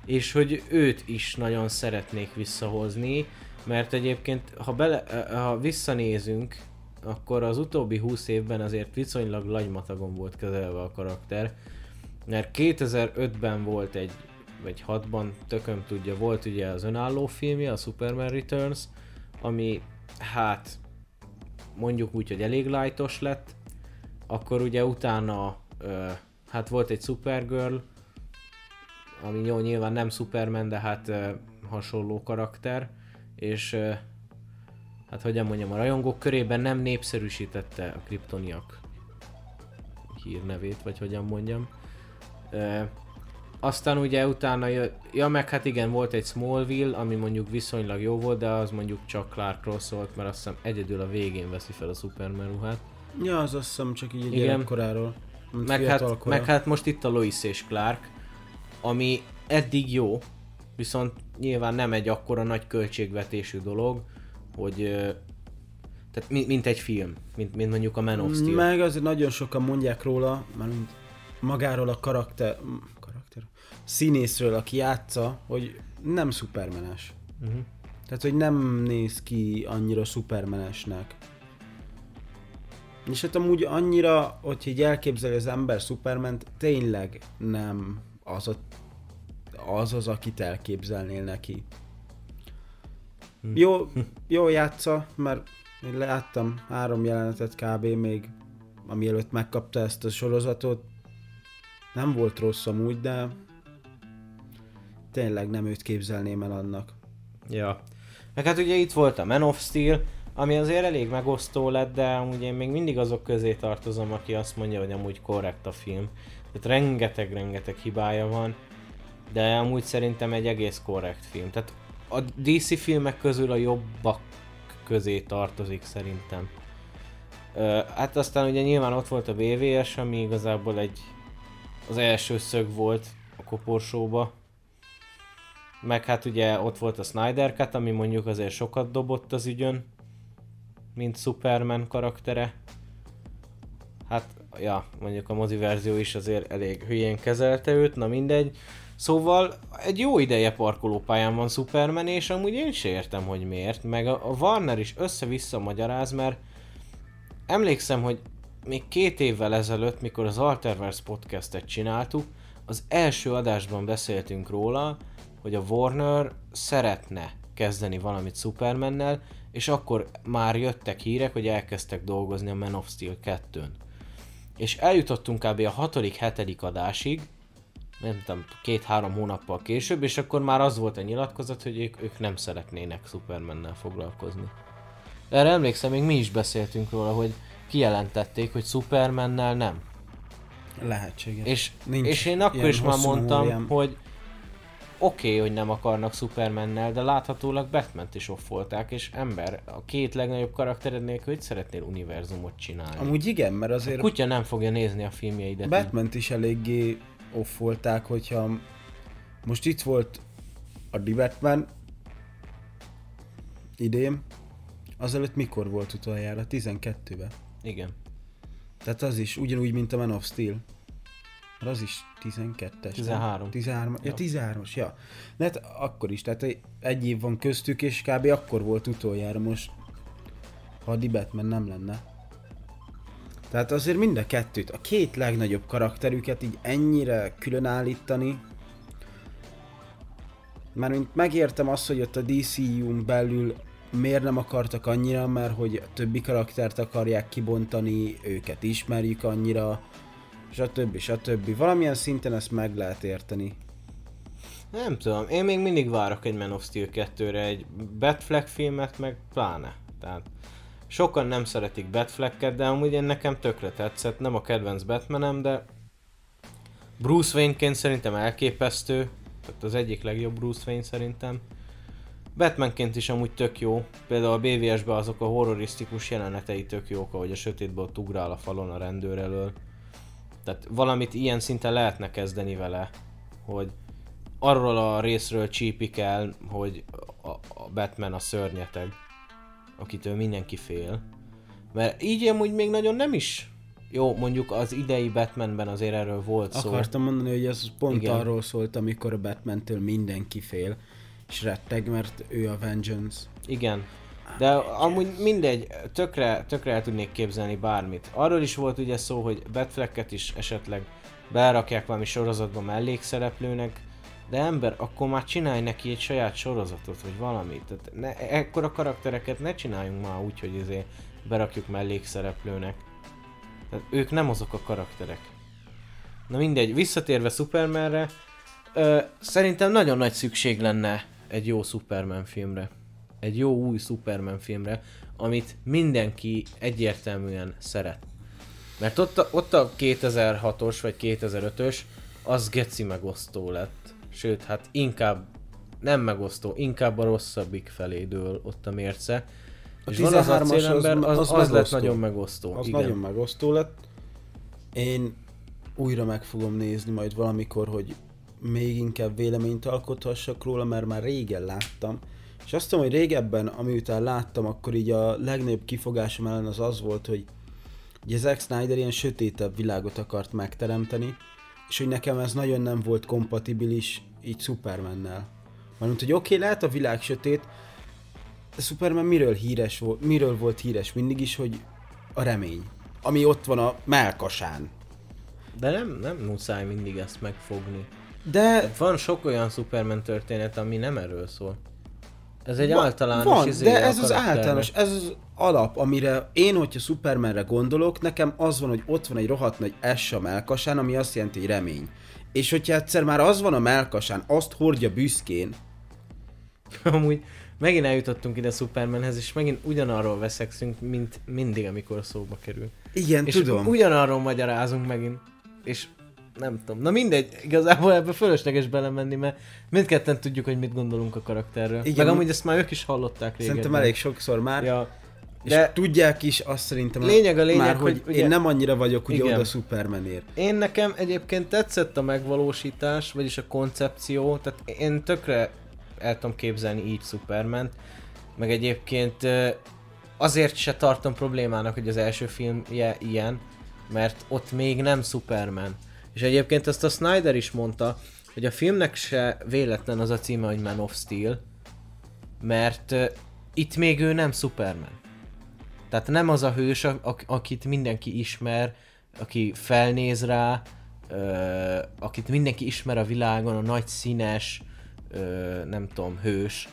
és hogy őt is nagyon szeretnék visszahozni, mert egyébként, ha, bele, ha visszanézünk, akkor az utóbbi 20 évben azért viszonylag lagymatagon volt kezelve a karakter, mert 2005-ben volt egy, vagy 6-ban, tököm tudja, volt ugye az önálló filmje, a Superman Returns, ami hát mondjuk úgy, hogy elég lightos lett, akkor ugye utána ö, hát volt egy Supergirl, ami jó, nyilván nem Superman, de hát ö, hasonló karakter, és ö, hát hogyan mondjam, a rajongók körében nem népszerűsítette a kriptoniak hírnevét, vagy hogyan mondjam. Ö, aztán ugye utána ja meg hát igen, volt egy Smallville, ami mondjuk viszonylag jó volt, de az mondjuk csak Clarkról szólt, mert azt hiszem egyedül a végén veszi fel a Superman ruhát. Ja, az azt hiszem csak így a Igen. mint Meg hát, meg hát most itt a Lois és Clark, ami eddig jó, viszont nyilván nem egy akkora nagy költségvetésű dolog, hogy tehát mint, mint egy film, mint, mint mondjuk a Man of Steel. Meg azért nagyon sokan mondják róla, már mint magáról a karakter, karakter, színészről, aki játsza, hogy nem szupermenes. Uh-huh. Tehát, hogy nem néz ki annyira szupermenesnek. És hát amúgy annyira, hogy így elképzeli az ember Superment, tényleg nem az a, az, az akit elképzelnél neki. Hm. Jó, jó játsza, mert én láttam három jelenetet kb. még, amielőtt megkapta ezt a sorozatot. Nem volt rossz amúgy, de tényleg nem őt képzelném el annak. Ja. Meg hát ugye itt volt a Man of Steel, ami azért elég megosztó lett, de amúgy én még mindig azok közé tartozom, aki azt mondja, hogy amúgy korrekt a film. Tehát rengeteg-rengeteg hibája van, de amúgy szerintem egy egész korrekt film. Tehát a DC filmek közül a jobbak közé tartozik szerintem. Ö, hát aztán ugye nyilván ott volt a BVS, ami igazából egy az első szög volt a koporsóba. Meg hát ugye ott volt a Snyder Cut, ami mondjuk azért sokat dobott az ügyön, mint Superman karaktere. Hát, ja, mondjuk a mozi verzió is azért elég hülyén kezelte őt, na mindegy. Szóval egy jó ideje parkolópályán van Superman, és amúgy én sem értem, hogy miért. Meg a Warner is össze-vissza magyaráz, mert emlékszem, hogy még két évvel ezelőtt, mikor az Alterverse podcastet csináltuk, az első adásban beszéltünk róla, hogy a Warner szeretne kezdeni valamit Supermannel, és akkor már jöttek hírek, hogy elkezdtek dolgozni a Man of Steel 2-n. És eljutottunk kb. a hatodik, hetedik adásig, nem tudom, két-három hónappal később, és akkor már az volt a nyilatkozat, hogy ők, ők nem szeretnének Supermannel foglalkozni. Erre emlékszem, még mi is beszéltünk róla, hogy kijelentették, hogy Supermannel nem. Lehetséges. És, Nincs és én akkor ilyen is már mondtam, memóriám. hogy oké, okay, hogy nem akarnak Supermannel, de láthatólag Batman-t is offolták, és ember, a két legnagyobb karaktered nélkül hogy szeretnél univerzumot csinálni? Amúgy igen, mert a azért kutya nem fogja nézni a filmjeidet. batman is eléggé offolták, hogyha most itt volt a Batman idén, azelőtt mikor volt utoljára? 12-ben. Igen. Tehát az is ugyanúgy, mint a Man of Steel. Mert az is 12-es. nem? 13. 13. Ja, Ja. 13-as, ja. De hát akkor is, tehát egy év van köztük, és kb. akkor volt utoljára most, ha a Batman nem lenne. Tehát azért mind a kettőt, a két legnagyobb karakterüket így ennyire külön állítani, Mármint megértem azt, hogy ott a DCU-n belül miért nem akartak annyira, mert hogy a többi karaktert akarják kibontani, őket ismerjük annyira, stb. stb. Valamilyen szinten ezt meg lehet érteni. Nem tudom, én még mindig várok egy Man of Steel 2-re, egy Batfleck filmet meg pláne. Tehát sokan nem szeretik Batflecket, de amúgy én nekem tökre tetszett, nem a kedvenc Batmanem, de Bruce Wayne-ként szerintem elképesztő, tehát az egyik legjobb Bruce Wayne szerintem. Batmanként is amúgy tök jó, például a BVS-ben azok a horrorisztikus jelenetei tök jók, ahogy a sötétből ugrál a falon a rendőr elől. Tehát valamit ilyen szinten lehetne kezdeni vele, hogy arról a részről csípik el, hogy a Batman a szörnyeteg, akitől mindenki fél. Mert így amúgy még nagyon nem is jó, mondjuk az idei Batmanben azért erről volt szó. Akartam mondani, hogy ez pont Igen. Arról szólt, amikor a Batmantől mindenki fél, és retteg, mert ő a Vengeance. Igen. De amúgy mindegy, tökre, tökre el tudnék képzelni bármit. Arról is volt ugye szó, hogy Batflecket is esetleg berakják valami sorozatba mellékszereplőnek, de ember, akkor már csinálj neki egy saját sorozatot, vagy valamit. Tehát ne, ekkora karaktereket ne csináljunk már úgy, hogy azért berakjuk mellékszereplőnek. Tehát ők nem azok a karakterek. Na mindegy, visszatérve Supermanre, ö, szerintem nagyon nagy szükség lenne egy jó Superman filmre. Egy jó új Superman filmre, amit mindenki egyértelműen szeret. Mert ott a, ott a 2006-os vagy 2005-ös, az geci megosztó lett. Sőt, hát inkább nem megosztó, inkább a rosszabbik felé dől ott a mérce. A és van az 13-as az- acélember, az, az, az az lett nagyon megosztó. Az igen. nagyon megosztó lett. Én újra meg fogom nézni majd valamikor, hogy még inkább véleményt alkothassak róla, mert már régen láttam. És azt tudom, hogy régebben, amiután láttam, akkor így a legnagyobb kifogásom ellen az az volt, hogy ugye Zack Snyder ilyen sötétebb világot akart megteremteni, és hogy nekem ez nagyon nem volt kompatibilis így Supermannel. Mármint, hogy oké, okay, lehet a világ sötét, de Superman miről híres volt, miről volt híres mindig is, hogy a remény. Ami ott van a melkasán. De nem, nem muszáj mindig ezt megfogni. De Van sok olyan Superman történet, ami nem erről szól. Ez egy Va- általános van, izé de ez az általános, ez az alap, amire én, hogyha Supermanre gondolok, nekem az van, hogy ott van egy rohadt nagy S a melkasán, ami azt jelenti, hogy remény. És hogyha egyszer már az van a melkasán, azt hordja büszkén, Amúgy megint eljutottunk ide Supermanhez, és megint ugyanarról veszekszünk, mint mindig, amikor szóba kerül. igen, És tudom. ugyanarról magyarázunk megint. És nem tudom. Na mindegy, igazából ebbe fölösleges belemenni, mert mindketten tudjuk, hogy mit gondolunk a karakterről. Igen. Meg amúgy ezt már ők is hallották régebben. Szerintem elég sokszor már. Ja. És De tudják is azt szerintem Lényeg a lényeg, már, hogy, hogy ugye- én nem annyira vagyok ugye Igen. oda Supermanért. Én nekem egyébként tetszett a megvalósítás, vagyis a koncepció, tehát én tökre el tudom képzelni így Superman, meg egyébként azért se tartom problémának, hogy az első filmje ilyen, mert ott még nem Superman. És egyébként ezt a Snyder is mondta, hogy a filmnek se véletlen az a címe, hogy Man of Steel, mert ö, itt még ő nem Superman. Tehát nem az a hős, ak- akit mindenki ismer, aki felnéz rá, ö, akit mindenki ismer a világon, a nagy színes, ö, nem tudom, hős,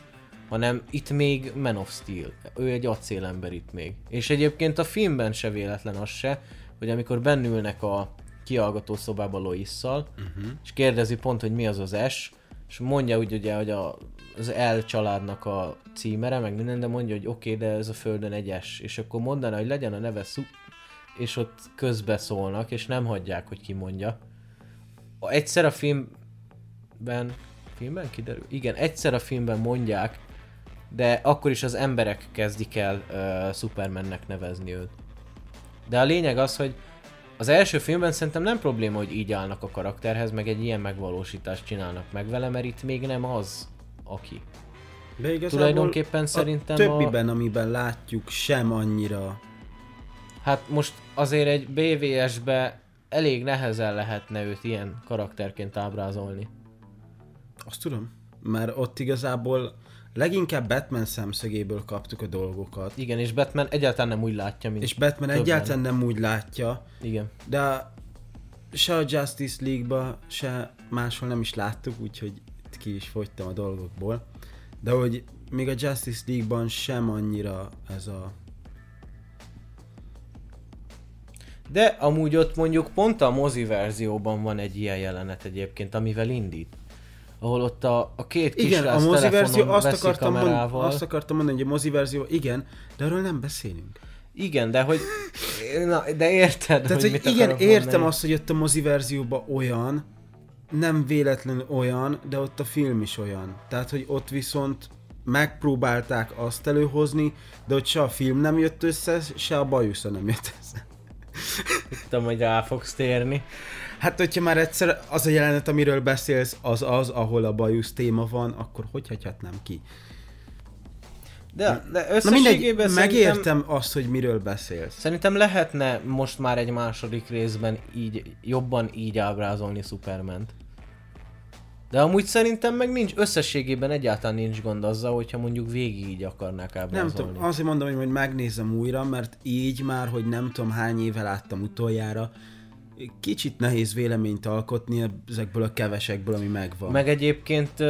hanem itt még Man of Steel. Ő egy acélember itt még. És egyébként a filmben se véletlen az se, hogy amikor bennülnek a kiallgató szobába Loisszal, uh-huh. és kérdezi pont, hogy mi az az S, és mondja úgy ugye, hogy a, az L családnak a címere, meg minden, de mondja, hogy oké, okay, de ez a földön egy S, és akkor mondaná, hogy legyen a neve Szu, és ott közbeszólnak, és nem hagyják, hogy ki mondja. A- Egyszer a filmben, filmben kiderül? Igen, egyszer a filmben mondják, de akkor is az emberek kezdik el uh, Supermannek nevezni őt. De a lényeg az, hogy az első filmben szerintem nem probléma, hogy így állnak a karakterhez, meg egy ilyen megvalósítást csinálnak meg vele, mert itt még nem az, aki. De igazából Tulajdonképpen a szerintem a- többiben, amiben látjuk, sem annyira Hát most azért egy BVS-be elég nehezen lehetne őt ilyen karakterként ábrázolni. Azt tudom. Mert ott igazából leginkább Batman szemszögéből kaptuk a dolgokat. Igen, és Batman egyáltalán nem úgy látja, mint És Batman többen. egyáltalán nem úgy látja, Igen. de se a Justice League-ba, se máshol nem is láttuk, úgyhogy ki is fogytam a dolgokból. De hogy még a Justice League-ban sem annyira ez a... De amúgy ott mondjuk pont a mozi verzióban van egy ilyen jelenet egyébként, amivel indít. Ahol ott a, a két Igen, a mozi verzió, azt akartam, mond, kamerával. azt akartam mondani, hogy a mozi verzió, igen, de arról nem beszélünk. Igen, de hogy... Na, de érted, Tehát, hogy, hogy igen, értem mondani. azt, hogy ott a mozi verzióban olyan, nem véletlenül olyan, de ott a film is olyan. Tehát, hogy ott viszont megpróbálták azt előhozni, de hogy se a film nem jött össze, se a bajusza nem jött össze. Tudom, hogy rá fogsz térni. Hát, hogyha már egyszer az a jelenet, amiről beszélsz, az az, ahol a bajusz téma van, akkor hogy hagyhatnám ki? De, de Na mindegy, összességében szerintem, megértem azt, hogy miről beszélsz. szerintem lehetne most már egy második részben így, jobban így ábrázolni Superment. De amúgy szerintem meg nincs, összességében egyáltalán nincs gond azzal, hogyha mondjuk végig így akarnák Nem ábrázolni. tudom, azért mondom, hogy majd megnézem újra, mert így már, hogy nem tudom hány éve láttam utoljára, kicsit nehéz véleményt alkotni ezekből a kevesekből, ami megvan. Meg egyébként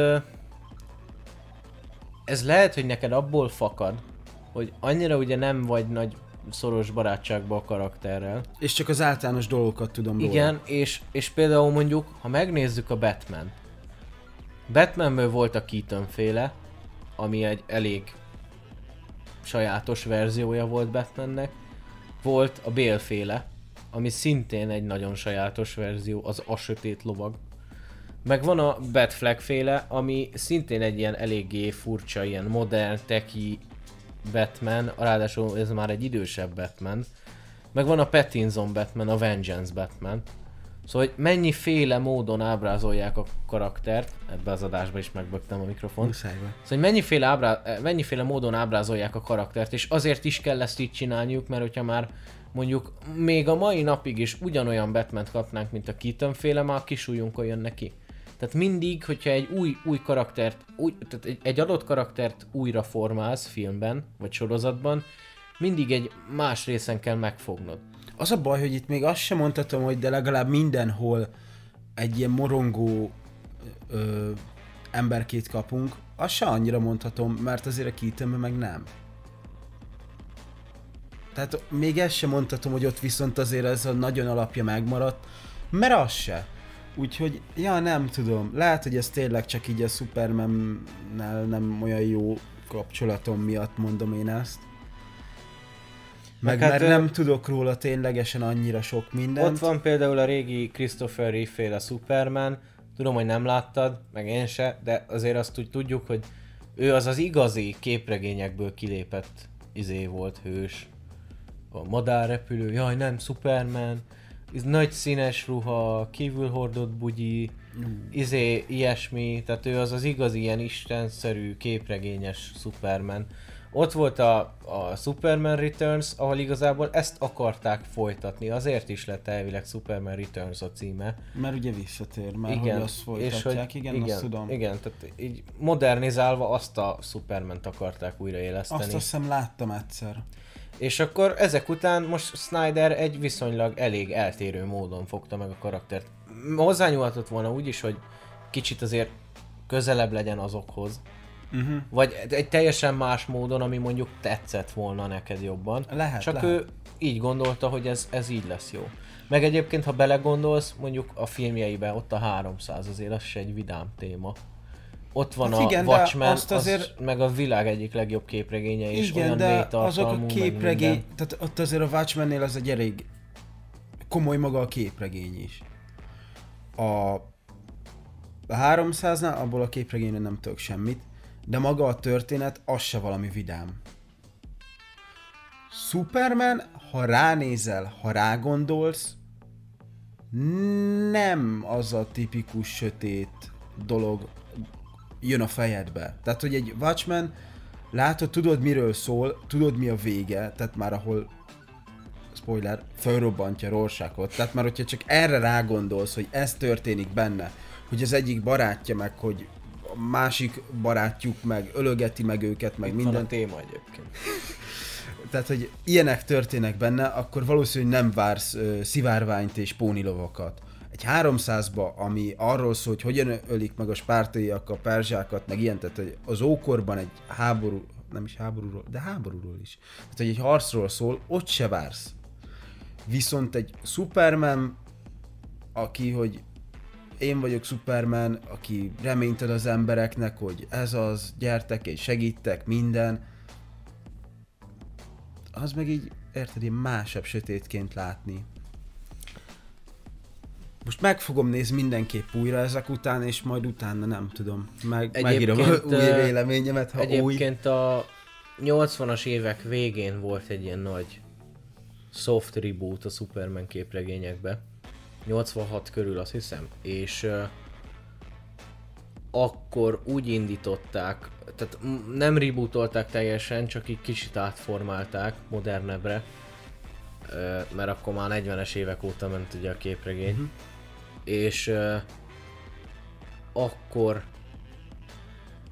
ez lehet, hogy neked abból fakad, hogy annyira ugye nem vagy nagy szoros barátságban a karakterrel. És csak az általános dolgokat tudom róla. Igen, és, és például mondjuk, ha megnézzük a Batman. Batmanből volt a Keaton féle, ami egy elég sajátos verziója volt Batmannek. Volt a Bale féle, ami szintén egy nagyon sajátos verzió, az a sötét lovag. Meg van a Batfleck féle, ami szintén egy ilyen eléggé furcsa, ilyen modern, teki Batman, ráadásul ez már egy idősebb Batman. Meg van a Pattinson Batman, a Vengeance Batman. Szóval, hogy mennyiféle módon ábrázolják a karaktert, ebbe az adásba is megbögtem a mikrofont. Muszáj be. Szóval, hogy mennyiféle, ábrá... eh, mennyiféle módon ábrázolják a karaktert, és azért is kell ezt így csinálniuk, mert hogyha már mondjuk még a mai napig is ugyanolyan batman kapnánk, mint a Keaton féle, már a kisújunkkal jön neki. Tehát mindig, hogyha egy új, új karaktert, új, tehát egy, egy adott karaktert újra formálsz filmben, vagy sorozatban, mindig egy más részen kell megfognod. Az a baj, hogy itt még azt sem mondhatom, hogy de legalább mindenhol egy ilyen morongó ö, emberkét kapunk, azt se annyira mondhatom, mert azért a Keatonben meg nem. Tehát még ezt sem mondhatom, hogy ott viszont azért ez a nagyon alapja megmaradt, mert az se. Úgyhogy, ja nem tudom, lehet, hogy ez tényleg csak így a Superman-nel nem olyan jó kapcsolatom miatt mondom én ezt. Meg, hát, mert nem tudok róla ténylegesen annyira sok mindent. Ott van például a régi Christopher Reeve féle Superman, tudom, hogy nem láttad, meg én se, de azért azt úgy tudjuk, hogy ő az az igazi képregényekből kilépett izé volt hős. A madárrepülő, jaj nem, Superman, ez nagy színes ruha, kívül hordott bugyi, izé, ilyesmi, tehát ő az az igazi ilyen istenszerű képregényes Superman. Ott volt a, a Superman Returns, ahol igazából ezt akarták folytatni, azért is lett elvileg Superman Returns a címe. Mert ugye visszatér, mert igen, hogy azt folytatják, igen, igen, azt tudom. Igen, tehát így modernizálva azt a Superman-t akarták újraéleszteni. Azt azt hiszem láttam egyszer. És akkor ezek után most Snyder egy viszonylag elég eltérő módon fogta meg a karaktert. Hozzányúlhatott volna úgy is, hogy kicsit azért közelebb legyen azokhoz. Uh-huh. Vagy egy teljesen más módon, ami mondjuk tetszett volna neked jobban. Lehet, Csak lehet. ő így gondolta, hogy ez, ez így lesz jó. Meg egyébként, ha belegondolsz, mondjuk a filmjeiben ott a 300 azért az se egy vidám téma. Ott van Hát a igen, Watchmen, azt azért- az, meg a világ egyik legjobb képregénye, és Igen, olyan de azok a képregény, tehát ott azért a Watchmennél az egy elég komoly maga a képregény is. A, a 300-nál abból a képregényről nem tudok semmit, de maga a történet az se valami vidám. Superman, ha ránézel, ha rágondolsz, nem az a tipikus sötét dolog jön a fejedbe. Tehát, hogy egy Watchmen, látod, tudod miről szól, tudod mi a vége, tehát már ahol spoiler, felrobbantja Rorschachot. Tehát már hogyha csak erre rágondolsz, hogy ez történik benne, hogy az egyik barátja meg, hogy a másik barátjuk meg ölögeti meg őket, meg Itt minden. van a téma egyébként. Tehát, hogy ilyenek történnek benne, akkor valószínűleg nem vársz ö, szivárványt és pónilovakat. Egy 300-ba, ami arról szól, hogy hogyan ölik meg a spártaiak a perzsákat, meg ilyen, tehát hogy az ókorban egy háború, nem is háborúról, de háborúról is. Tehát, hogy egy harcról szól, ott se vársz. Viszont egy Superman, aki, hogy én vagyok Superman, aki reményt ad az embereknek, hogy ez az, gyertek és segítek, minden, az meg így, érted, ilyen másabb sötétként látni. Most meg fogom nézni mindenképp újra ezek után, és majd utána nem tudom, meg, megírom a új véleményemet, ha új. Egyébként a 80-as évek végén volt egy ilyen nagy soft reboot a Superman képregényekbe. 86 körül azt hiszem, és uh, akkor úgy indították, tehát nem rebootolták teljesen, csak így kicsit átformálták modernebbre, mert akkor már 40-es évek óta ment ugye a képregény, uh-huh. És ö, akkor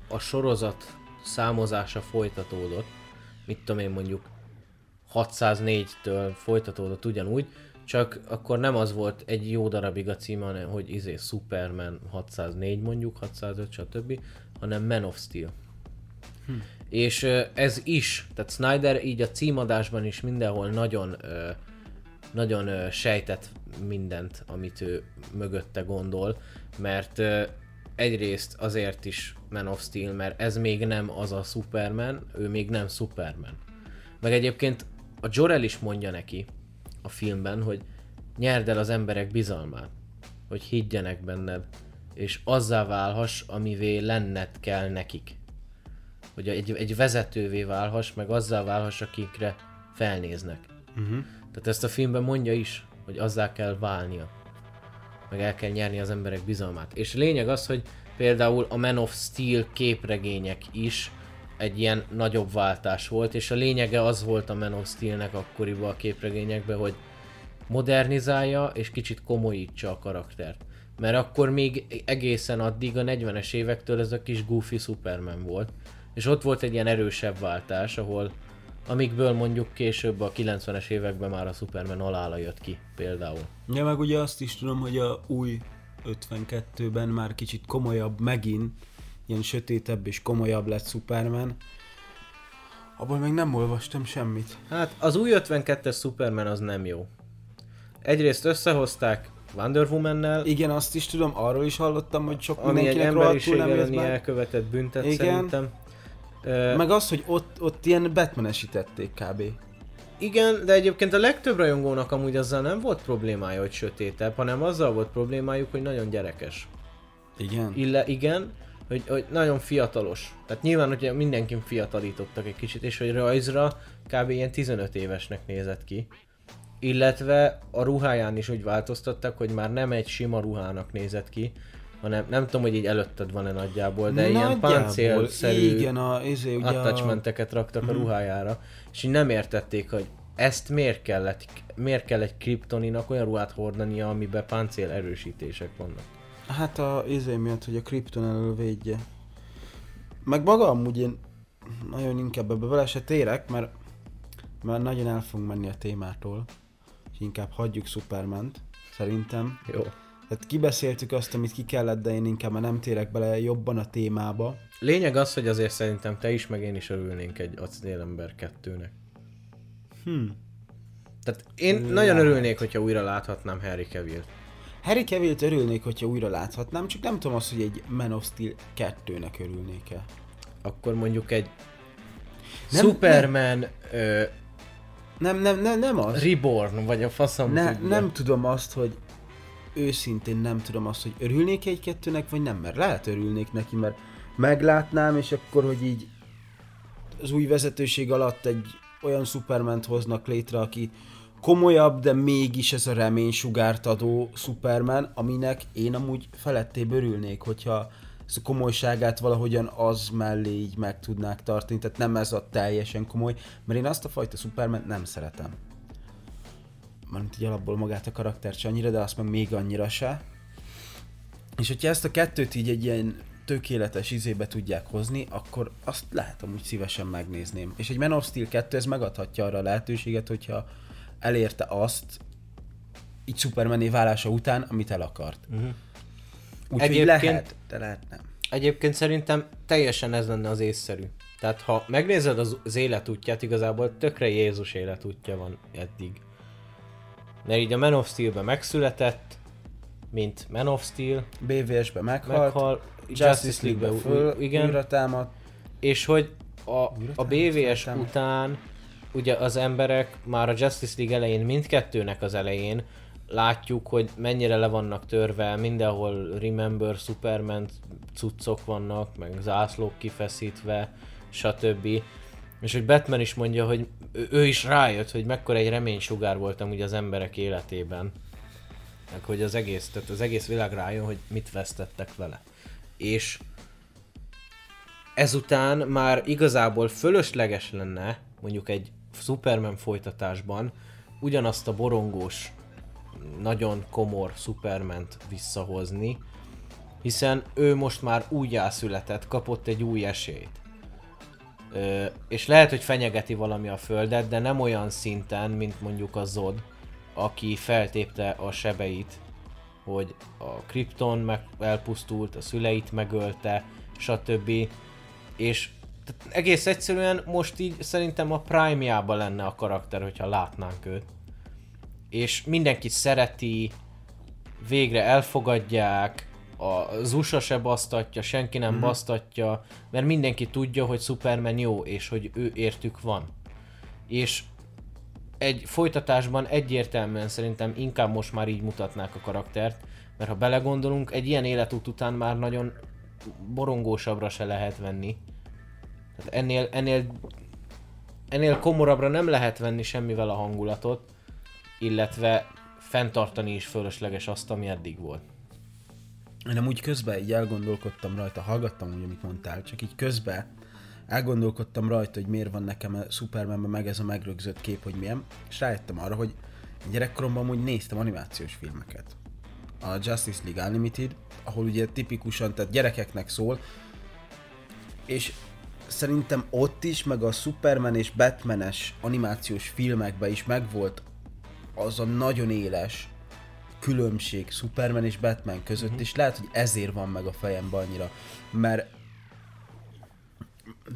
a sorozat számozása folytatódott, mit tudom én mondjuk 604-től folytatódott ugyanúgy, csak akkor nem az volt egy jó darabig a címe, hanem hogy izé Superman 604 mondjuk, 605 stb., hanem Man of Steel. Hm. És ez is, tehát Snyder így a címadásban is mindenhol nagyon nagyon sejtett mindent, amit ő mögötte gondol, mert egyrészt azért is Man of Steel, mert ez még nem az a Superman, ő még nem Superman. Meg egyébként a Jor-El is mondja neki a filmben, hogy nyerd el az emberek bizalmát, hogy higgyenek benned, és azzá válhass, amivé lenned kell nekik. Hogy egy, egy vezetővé válhass, meg azzá válhass, akikre felnéznek. Uh-huh. Tehát ezt a filmben mondja is, hogy azzá kell válnia. Meg el kell nyerni az emberek bizalmát. És lényeg az, hogy például a Man of Steel képregények is egy ilyen nagyobb váltás volt, és a lényege az volt a Man of Steel-nek akkoriban a képregényekben, hogy modernizálja és kicsit komolyítsa a karaktert. Mert akkor még egészen addig a 40-es évektől ez a kis goofy Superman volt. És ott volt egy ilyen erősebb váltás, ahol amikből mondjuk később a 90-es években már a Superman alála jött ki például. Ja, meg ugye azt is tudom, hogy a új 52-ben már kicsit komolyabb megint, ilyen sötétebb és komolyabb lett Superman. Abból még nem olvastam semmit. Hát az új 52-es Superman az nem jó. Egyrészt összehozták Wonder Woman-nel, Igen, azt is tudom, arról is hallottam, hogy sok ami egy emberiség elleni elkövetett büntet Igen. szerintem. Ö, Meg az, hogy ott, ott ilyen Batmanesítették kb. Igen, de egyébként a legtöbb rajongónak amúgy azzal nem volt problémája, hogy sötétebb, hanem azzal volt problémájuk, hogy nagyon gyerekes. Igen. Ille, igen, hogy, hogy nagyon fiatalos. Tehát nyilván, hogy mindenki fiatalítottak egy kicsit, és hogy rajzra kb. ilyen 15 évesnek nézett ki. Illetve a ruháján is úgy változtattak, hogy már nem egy sima ruhának nézett ki, hanem nem tudom, hogy így előtted van-e nagyjából, de ilyen Nagyjából, páncélszerű Igen, a, izé, ugye attachmenteket raktak a ruhájára, és így nem értették, hogy ezt miért kellett, miért kell egy kriptoninak olyan ruhát hordania, amiben páncél erősítések vannak. Hát a izé miatt, hogy a Krypton elől védje. Meg maga amúgy én nagyon inkább ebbe bele se térek, mert, mert nagyon el fogunk menni a témától. És inkább hagyjuk Superment, szerintem. Jó. Tehát kibeszéltük azt, amit ki kellett, de én inkább már nem térek bele jobban a témába. Lényeg az, hogy azért szerintem te is, meg én is örülnénk egy Acélember 2-nek. Hm. Tehát én nagyon örülnék, hogyha újra láthatnám Harry Cavill-t. Harry Cavill-t örülnék, hogyha újra láthatnám, csak nem tudom azt, hogy egy Man of Steel 2-nek örülnék-e. Akkor mondjuk egy Nem- Superman Ö, Nem, nem, nem, nem az. Reborn, vagy a faszom Ne, tudja. nem tudom azt, hogy őszintén nem tudom azt, hogy örülnék egy kettőnek, vagy nem, mert lehet örülnék neki, mert meglátnám, és akkor, hogy így az új vezetőség alatt egy olyan Superment hoznak létre, aki komolyabb, de mégis ez a reménysugárt adó Superman, aminek én amúgy felettébb örülnék, hogyha ezt a komolyságát valahogyan az mellé így meg tudnák tartani, tehát nem ez a teljesen komoly, mert én azt a fajta Superman nem szeretem mármint így alapból magát a karaktert se annyira, de azt meg még annyira se. És hogyha ezt a kettőt így egy ilyen tökéletes izébe tudják hozni, akkor azt lehet amúgy szívesen megnézném. És egy Man of Steel 2 ez megadhatja arra a lehetőséget, hogyha elérte azt, így Supermané válása után, amit el akart. Mhm. Úgyhogy Egyébként- lehet, de lehet nem. Egyébként szerintem teljesen ez lenne az észszerű. Tehát ha megnézed az, az életútját, igazából tökre Jézus életútja van eddig. Mert így a Man of Steel-ben megszületett, mint Man of Steel, BVS-be meghalt, meghal, Justice League-be föl, igen, újra támadt, és hogy a, a BVS feltámadt. után ugye az emberek már a Justice League elején, mindkettőnek az elején látjuk, hogy mennyire le vannak törve, mindenhol Remember Superman cuccok vannak, meg zászlók kifeszítve, stb. És hogy Batman is mondja, hogy ő, is rájött, hogy mekkora egy reménysugár voltam ugye az emberek életében. Meg hogy az egész, tehát az egész világ rájön, hogy mit vesztettek vele. És ezután már igazából fölösleges lenne mondjuk egy Superman folytatásban ugyanazt a borongós, nagyon komor Superment visszahozni, hiszen ő most már újjászületett, kapott egy új esélyt. Ö, és lehet, hogy fenyegeti valami a földet, de nem olyan szinten, mint mondjuk a Zod, aki feltépte a sebeit, hogy a Krypton meg elpusztult, a szüleit megölte, stb. És egész egyszerűen most így szerintem a prime lenne a karakter, hogyha látnánk őt. És mindenki szereti, végre elfogadják, a Zusa se basztatja, senki nem mm-hmm. basztatja, mert mindenki tudja, hogy Superman jó, és hogy ő értük van. És egy folytatásban egyértelműen szerintem inkább most már így mutatnák a karaktert, mert ha belegondolunk, egy ilyen életút után már nagyon borongósabbra se lehet venni. Tehát ennél, ennél, ennél komorabbra nem lehet venni semmivel a hangulatot, illetve fenntartani is fölösleges azt, ami eddig volt. Én nem úgy közben így elgondolkodtam rajta, hallgattam úgy, amit mondtál, csak így közben elgondolkodtam rajta, hogy miért van nekem a Supermanben meg ez a megrögzött kép, hogy milyen, és rájöttem arra, hogy gyerekkoromban úgy néztem animációs filmeket. A Justice League Unlimited, ahol ugye tipikusan, tehát gyerekeknek szól, és szerintem ott is, meg a Superman és Batmanes animációs filmekben is megvolt az a nagyon éles különbség Superman és Batman között, uh-huh. és lehet, hogy ezért van meg a fejemben annyira, mert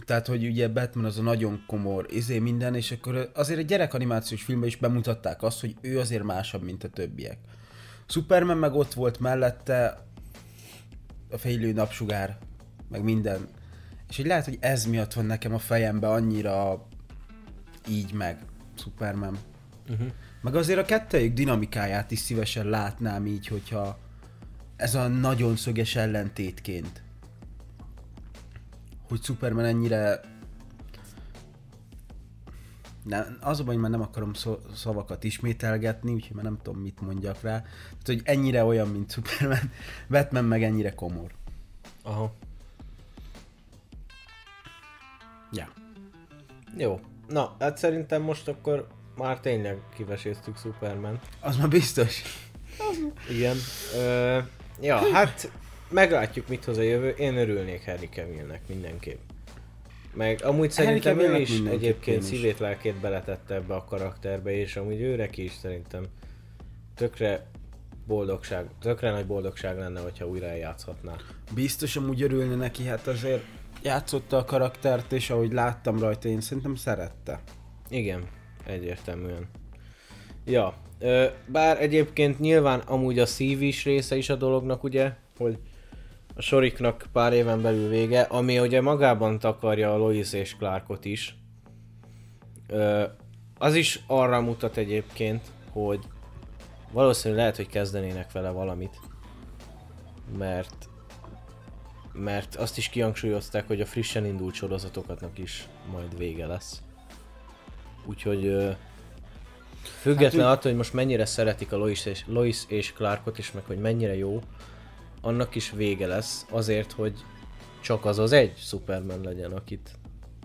tehát, hogy ugye Batman az a nagyon komor, izé minden, és akkor azért egy gyerek animációs filmben is bemutatták azt, hogy ő azért másabb, mint a többiek. Superman meg ott volt mellette a félő napsugár, meg minden. És hogy lehet, hogy ez miatt van nekem a fejembe annyira így meg Superman. Uh-huh. Meg azért a kettőjük dinamikáját is szívesen látnám így, hogyha ez a nagyon szöges ellentétként. Hogy Superman ennyire... Nem, az a baj, hogy már nem akarom szavakat ismételgetni, úgyhogy már nem tudom, mit mondjak rá. Tehát, hogy ennyire olyan, mint Superman, Batman meg ennyire komor. Aha. Ja. Jó. Na, hát szerintem most akkor már tényleg kiveséztük Superman. Az már biztos. Igen. Ö, ja, hát meglátjuk mit hoz a jövő. Én örülnék Harry Cavillnek mindenképp. Meg amúgy szerintem ő is egyébként is. szívét, lelkét beletette ebbe a karakterbe, és amúgy őre is szerintem tökre boldogság, tökre nagy boldogság lenne, hogyha újra játszhatná. Biztos amúgy örülne neki, hát azért játszotta a karaktert, és ahogy láttam rajta, én szerintem szerette. Igen, egyértelműen. Ja, bár egyébként nyilván amúgy a szív is része is a dolognak, ugye, hogy a soriknak pár éven belül vége, ami ugye magában takarja a Lois és Clarkot is. Az is arra mutat egyébként, hogy valószínűleg lehet, hogy kezdenének vele valamit. Mert mert azt is kihangsúlyozták, hogy a frissen indult sorozatokatnak is majd vége lesz. Úgyhogy független hát, attól, hogy most mennyire szeretik a Lois és, Lois és Clarkot, és meg hogy mennyire jó, annak is vége lesz azért, hogy csak az az egy Superman legyen, akit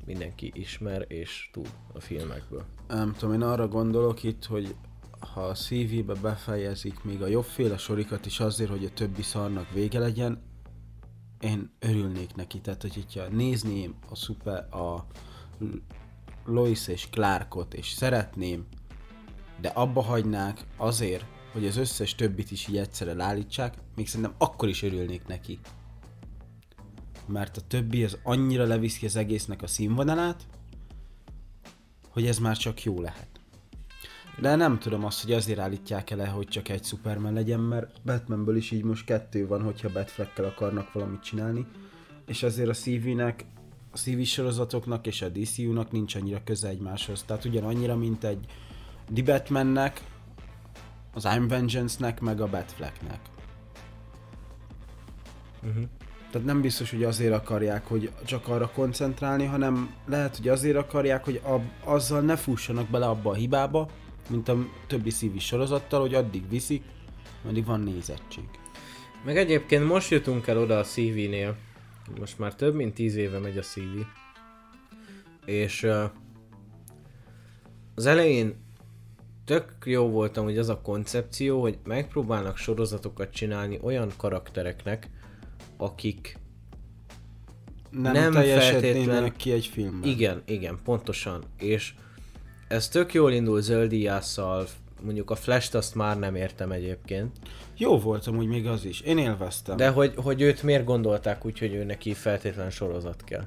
mindenki ismer és tud a filmekből. Nem tudom, én arra gondolok itt, hogy ha a CV-be befejezik még a jobbféle sorikat is azért, hogy a többi szarnak vége legyen, én örülnék neki. Tehát, hogy hogyha nézném a szuper, a Lois és Clarkot, és szeretném, de abba hagynák azért, hogy az összes többit is így egyszerre állítsák, még szerintem akkor is örülnék neki. Mert a többi az annyira leviszi az egésznek a színvonalát, hogy ez már csak jó lehet. De nem tudom azt, hogy azért állítják el hogy csak egy Superman legyen, mert Batmanből is így most kettő van, hogyha Batfleckkel akarnak valamit csinálni, és azért a CV-nek CV sorozatoknak és a DCU-nak nincs annyira köze egymáshoz. Tehát ugyanannyira, mint egy The Batmannek, az I'm Vengeance-nek, meg a Batflecknek. Uh-huh. Tehát nem biztos, hogy azért akarják, hogy csak arra koncentrálni, hanem lehet, hogy azért akarják, hogy ab, azzal ne fussanak bele abba a hibába, mint a többi szívi sorozattal, hogy addig viszik, addig van nézettség. Meg egyébként most jutunk el oda a CV-nél. Most már több mint tíz éve megy a CV. És uh, az elején tök jó voltam, hogy az a koncepció, hogy megpróbálnak sorozatokat csinálni olyan karaktereknek, akik Nem, Nem nem teljesednének feltétlen- ki egy filmben. Igen, igen, pontosan. És ez tök jól indul zöldíjásszal, mondjuk a Flash-t azt már nem értem egyébként. Jó volt amúgy még az is. Én élveztem. De hogy, hogy őt miért gondolták úgy, hogy ő neki feltétlen sorozat kell?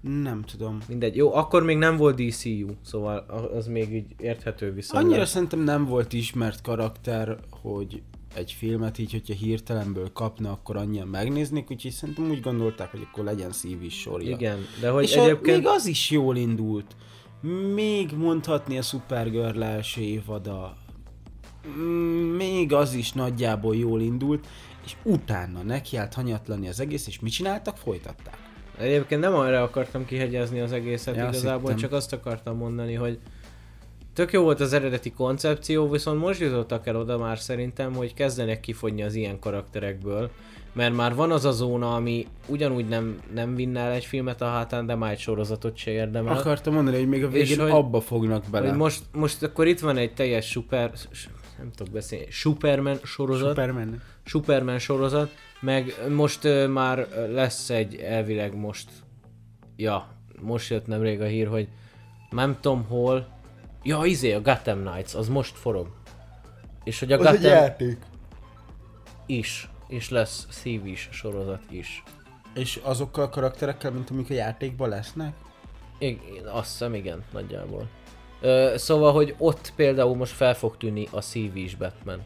Nem tudom. Mindegy, jó, akkor még nem volt DCU, szóval az még így érthető viszonylag. Annyira szerintem nem volt ismert karakter, hogy egy filmet így, hogyha hirtelenből kapna, akkor annyian megnéznék, úgyhogy szerintem úgy gondolták, hogy akkor legyen szív is sorja. Igen, de hogy És egyébként... még az is jól indult. Még mondhatni a Supergirl első évada. Még az is nagyjából jól indult, és utána nekiállt hanyatlani az egész, és mit csináltak? Folytatták. Egyébként nem arra akartam kihegyezni az egészet, Ja, azt igazából hittem. csak azt akartam mondani, hogy tök jó volt az eredeti koncepció, viszont most jutottak el oda már szerintem, hogy kezdenek kifogyni az ilyen karakterekből, mert már van az a zóna, ami ugyanúgy nem, nem vinne el egy filmet a hátán, de már egy sorozatot se érdemel. Akartam mondani, hogy még a végén hogy- abba fognak bele. Hogy most, most akkor itt van egy teljes super, nem tudok beszélni, Superman sorozat, Superman. Superman sorozat, meg most ö, már lesz egy elvileg most, ja, most jött nemrég a hír, hogy nem tudom hol, ja izé, a Gotham Knights, az most forog. És hogy a Az egy Gotham játék. is, és lesz CV is sorozat is. És azokkal a karakterekkel, mint amik a játékban lesznek? Én azt hiszem, igen, nagyjából. Ö, szóval, hogy ott például most fel fog tűnni a CV is Batman.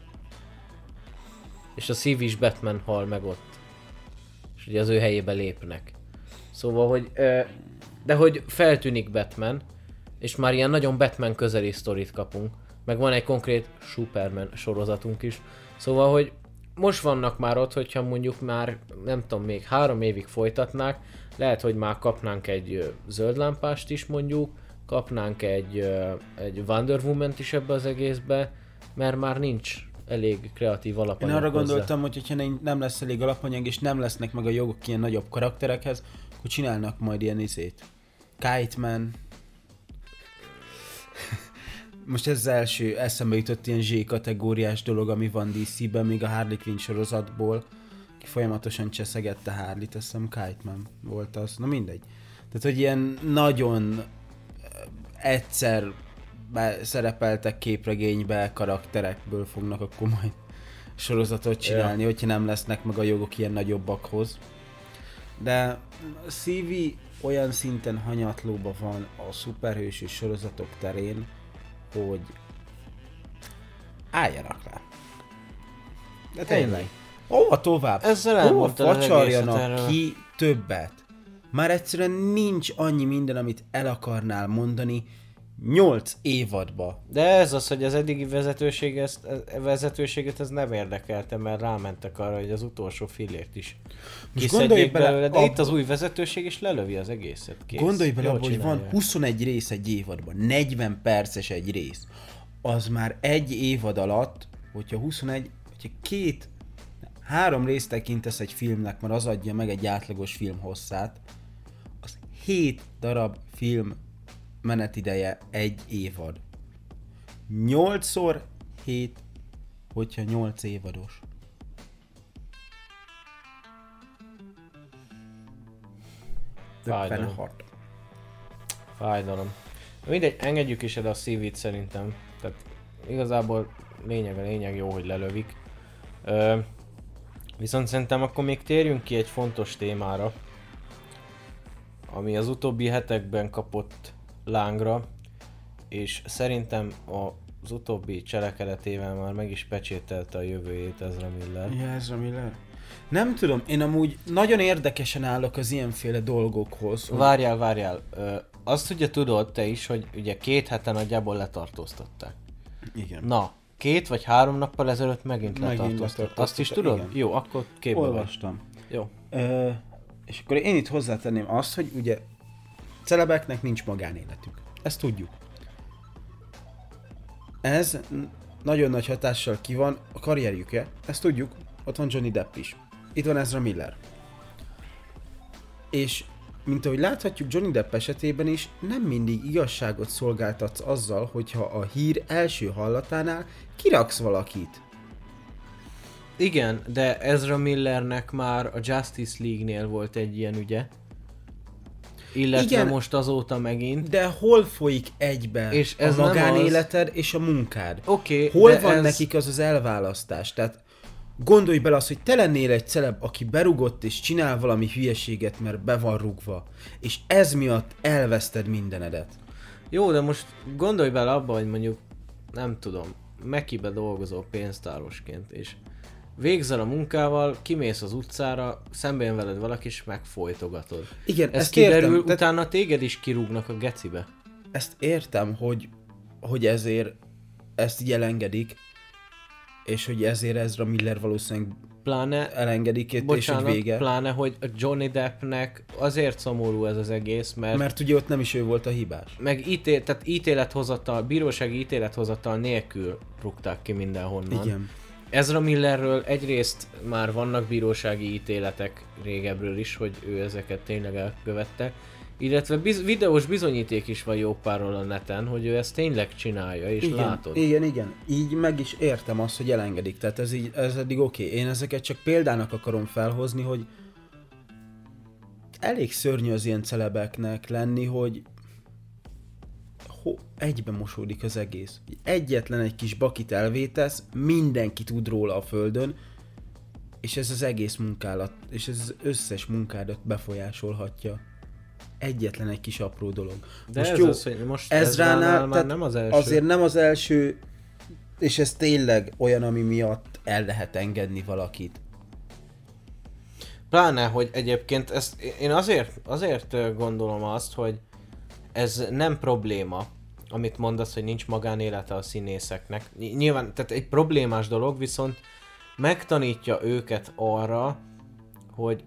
És a CV is Batman hal meg ott. És ugye az ő helyébe lépnek. Szóval, hogy... Ö, de hogy feltűnik Batman, és már ilyen nagyon Batman közeli sztorit kapunk. Meg van egy konkrét Superman sorozatunk is. Szóval, hogy most vannak már ott, hogyha mondjuk már, nem tudom, még három évig folytatnák, lehet, hogy már kapnánk egy zöld lámpást is mondjuk, kapnánk egy, egy Wonder Woman-t is ebbe az egészbe, mert már nincs elég kreatív Én alapanyag arra hozzá. gondoltam, hogy hogyha nem- nem lesz elég alapanyag, és nem lesznek meg a jogok ilyen nagyobb karakterekhez, akkor csinálnak majd ilyen izét. Kite Man. Most ez az első eszembe jutott ilyen Z kategóriás dolog, ami van DC-ben, még a Harley Quinn sorozatból, ki folyamatosan cseszegette Harley-t, azt hiszem Kite Man volt az, na mindegy. Tehát, hogy ilyen nagyon eh, egyszer be- szerepeltek képregénybe karakterekből fognak akkor majd sorozatot csinálni, ja. hogyha nem lesznek meg a jogok ilyen nagyobbakhoz. De CV olyan szinten hanyatlóba van a szuperhősű sorozatok terén, hogy álljanak le. De tényleg. Hova tovább? Ezzel Hova facsarjanak ki többet? Már egyszerűen nincs annyi minden, amit el akarnál mondani 8 évadba. De ez az, hogy az eddigi vezetőség ezt, vezetőséget ez nem érdekelte, mert rámentek arra, hogy az utolsó fillért is Most gondolj bele, belőle, de ab- itt az új vezetőség is lelövi az egészet. Kész. Gondolj bele abba, hogy van csinálja. 21 rész egy évadban, 40 perces egy rész. Az már egy évad alatt, hogyha 21, hogyha két, három részt tekintesz egy filmnek, mert az adja meg egy átlagos film hosszát, az 7 darab film menetideje egy évad. 8-szor 7, hogyha 8 évados. Fájdalom. hat. Fájdalom. Mindegy, engedjük is el a CV-t szerintem. Tehát igazából lényeg a lényeg jó, hogy lelövik. Ö, viszont szerintem akkor még térjünk ki egy fontos témára, ami az utóbbi hetekben kapott lángra, és szerintem az utóbbi cselekedetével már meg is pecsételte a jövőjét Ezra Miller. Ja, Ezra Miller. Nem tudom, én amúgy nagyon érdekesen állok az ilyenféle dolgokhoz. hogy- Várjál, várjál. Ö, azt ugye tudod te is, hogy ugye két hete nagyjából letartóztatták. Igen. Na, két vagy három nappal ezelőtt megint Megint letartóztatták. Azt is tudod? igen. Jó, akkor képbe vagy. Olvastam. Jó. Ö, és akkor én itt hozzátenném azt, hogy ugye celebeknek nincs magánéletük. Ezt tudjuk. Ez nagyon nagy hatással ki van a karrierjükre, ezt tudjuk, ott van Johnny Depp is. Itt van Ezra Miller. És mint ahogy láthatjuk Johnny Depp esetében is, nem mindig igazságot szolgáltatsz azzal, hogyha a hír első hallatánál kiraksz valakit. Igen, de Ezra Millernek már a Justice League-nél volt egy ilyen ügye. Illetve Igen. most azóta megint. De hol folyik egybe És ez a magánéleted és a munkád? Oké, Hol de van ez... nekik az az elválasztás? Tehát gondolj bele azt, hogy te lennél egy celeb, aki berugott és csinál valami hülyeséget, mert be van rugva, és ez miatt elveszted mindenedet. Jó, de most gondolj bele abba, hogy mondjuk, nem tudom, Mekibe dolgozol pénztárosként, és végzel a munkával, kimész az utcára, szembe jön veled valaki, és megfolytogatod. Igen, Ez ezt kiderül, értem, utána téged is kirúgnak a gecibe. ezt értem, hogy, hogy ezért ezt így elengedik, és hogy ezért Ezra Miller valószínűleg Pláne, elengedik, és bocsánat, hogy vége. pláne, hogy a Johnny Deppnek azért szomorú ez az egész, mert, Mert ugye ott nem is ő volt a hibás. meg ítél, tehát ítélethozatal, bírósági ítélethozatal nélkül rúgták ki mindenhonnan. Igen. Ezra Millerről egyrészt már vannak bírósági ítéletek régebről is, hogy ő ezeket tényleg elkövette, illetve biz- videós bizonyíték is van jó párról a neten, hogy ő ezt tényleg csinálja, és igen, látod. Igen, igen. Így meg is értem azt, hogy elengedik. Tehát ez, így, ez eddig oké. Okay. Én ezeket csak példának akarom felhozni, hogy elég szörnyű az ilyen celebeknek lenni, hogy ho, egybe mosódik az egész. Egyetlen egy kis bakit elvétesz, mindenki tud róla a földön, és ez az egész munkálat, és ez az összes munkádat befolyásolhatja. Egyetlen egy kis apró dolog. De Most ez jó, az, hogy most Ezránál, már nem az első. Azért nem az első, és ez tényleg olyan, ami miatt el lehet engedni valakit. Pláne, hogy egyébként ezt én azért, azért gondolom azt, hogy ez nem probléma, amit mondasz, hogy nincs magánélete a színészeknek. Ny- Nyilván, tehát egy problémás dolog, viszont megtanítja őket arra, hogy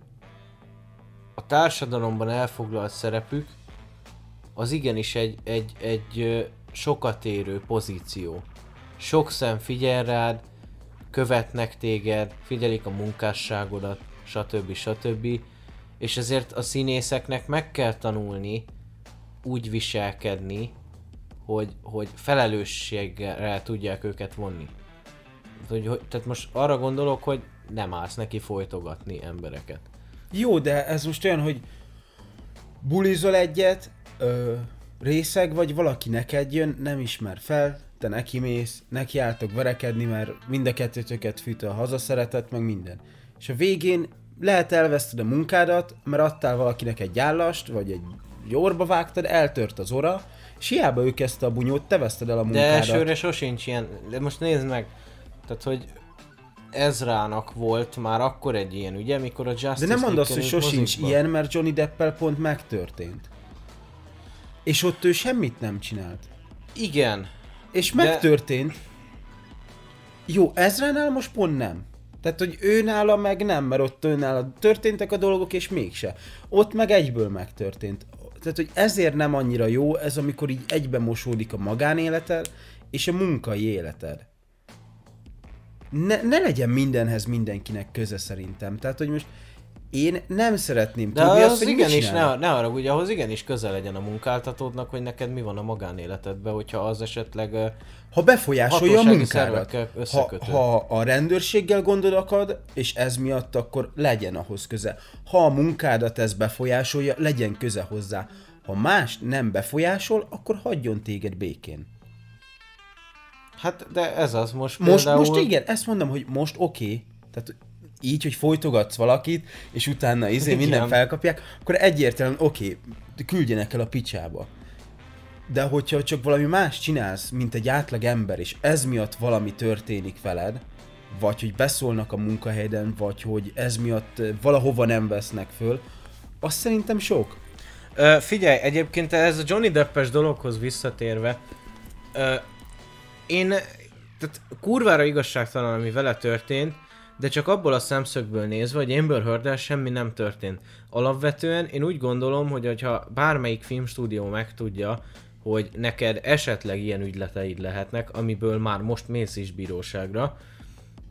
társadalomban elfoglalt szerepük az igenis egy, egy, egy sokat érő pozíció. Sok szem figyel rád, követnek téged, figyelik a munkásságodat, stb. stb. És ezért a színészeknek meg kell tanulni úgy viselkedni, hogy, hogy felelősséggel tudják őket vonni. Hogy, hogy, tehát most arra gondolok, hogy nem állsz neki folytogatni embereket. Jó, de ez most olyan, hogy bulizol egyet, ö, részeg vagy, valaki neked jön, nem ismer fel, te neki mész, neki álltok verekedni, mert mind a kettőtöket fűt a hazaszeretet, meg minden. És a végén lehet elveszted a munkádat, mert adtál valakinek egy állast, vagy egy jorba vágtad, eltört az ora, és hiába ő kezdte a bunyót, te veszted el a De munkádat. elsőre sosincs ilyen, de most nézd meg, tehát hogy Ezrának volt már akkor egy ilyen ügye, mikor a Justice De nem mondd azt, hogy sosincs ilyen, mert Johnny Deppel pont megtörtént. És ott ő semmit nem csinált. Igen, És De- megtörtént. Jó, Ezránál most pont nem. Tehát, hogy ő nála meg nem, mert ott ő nála történtek a dolgok, és mégse. Ott meg egyből megtörtént. Tehát, hogy ezért nem annyira jó ez, amikor így egybe mosódik a magánéleted és a munkai életed. Ne, ne legyen mindenhez mindenkinek köze szerintem. Tehát, hogy most én nem szeretném de tudni az azt, hogy igenis, ne, ne arra, ugye ahhoz igenis közel legyen a munkáltatódnak, hogy neked mi van a magánéletedben, hogyha az esetleg Ha befolyásolja a munkádat. Ha, ha a rendőrséggel gondod akad, és ez miatt akkor legyen ahhoz köze. Ha a munkádat ez befolyásolja, legyen köze hozzá. Ha más nem befolyásol, akkor hagyjon téged békén. Hát, de ez az most Most, például... most igen, ezt mondom, hogy most oké. Okay. Tehát így, hogy folytogatsz valakit, és utána izé Igen. minden felkapják, akkor egyértelműen oké, okay, küldjenek el a picsába. De hogyha csak valami más csinálsz, mint egy átlag ember, és ez miatt valami történik veled, vagy hogy beszólnak a munkahelyeden, vagy hogy ez miatt ö, valahova nem vesznek föl, az szerintem sok. Ö, figyelj, egyébként ez a Johnny Deppes dologhoz visszatérve, ö, én, tehát kurvára igazságtalan, ami vele történt, de csak abból a szemszögből nézve, hogy Amber heard semmi nem történt. Alapvetően én úgy gondolom, hogy ha bármelyik filmstúdió megtudja, hogy neked esetleg ilyen ügyleteid lehetnek, amiből már most mész is bíróságra,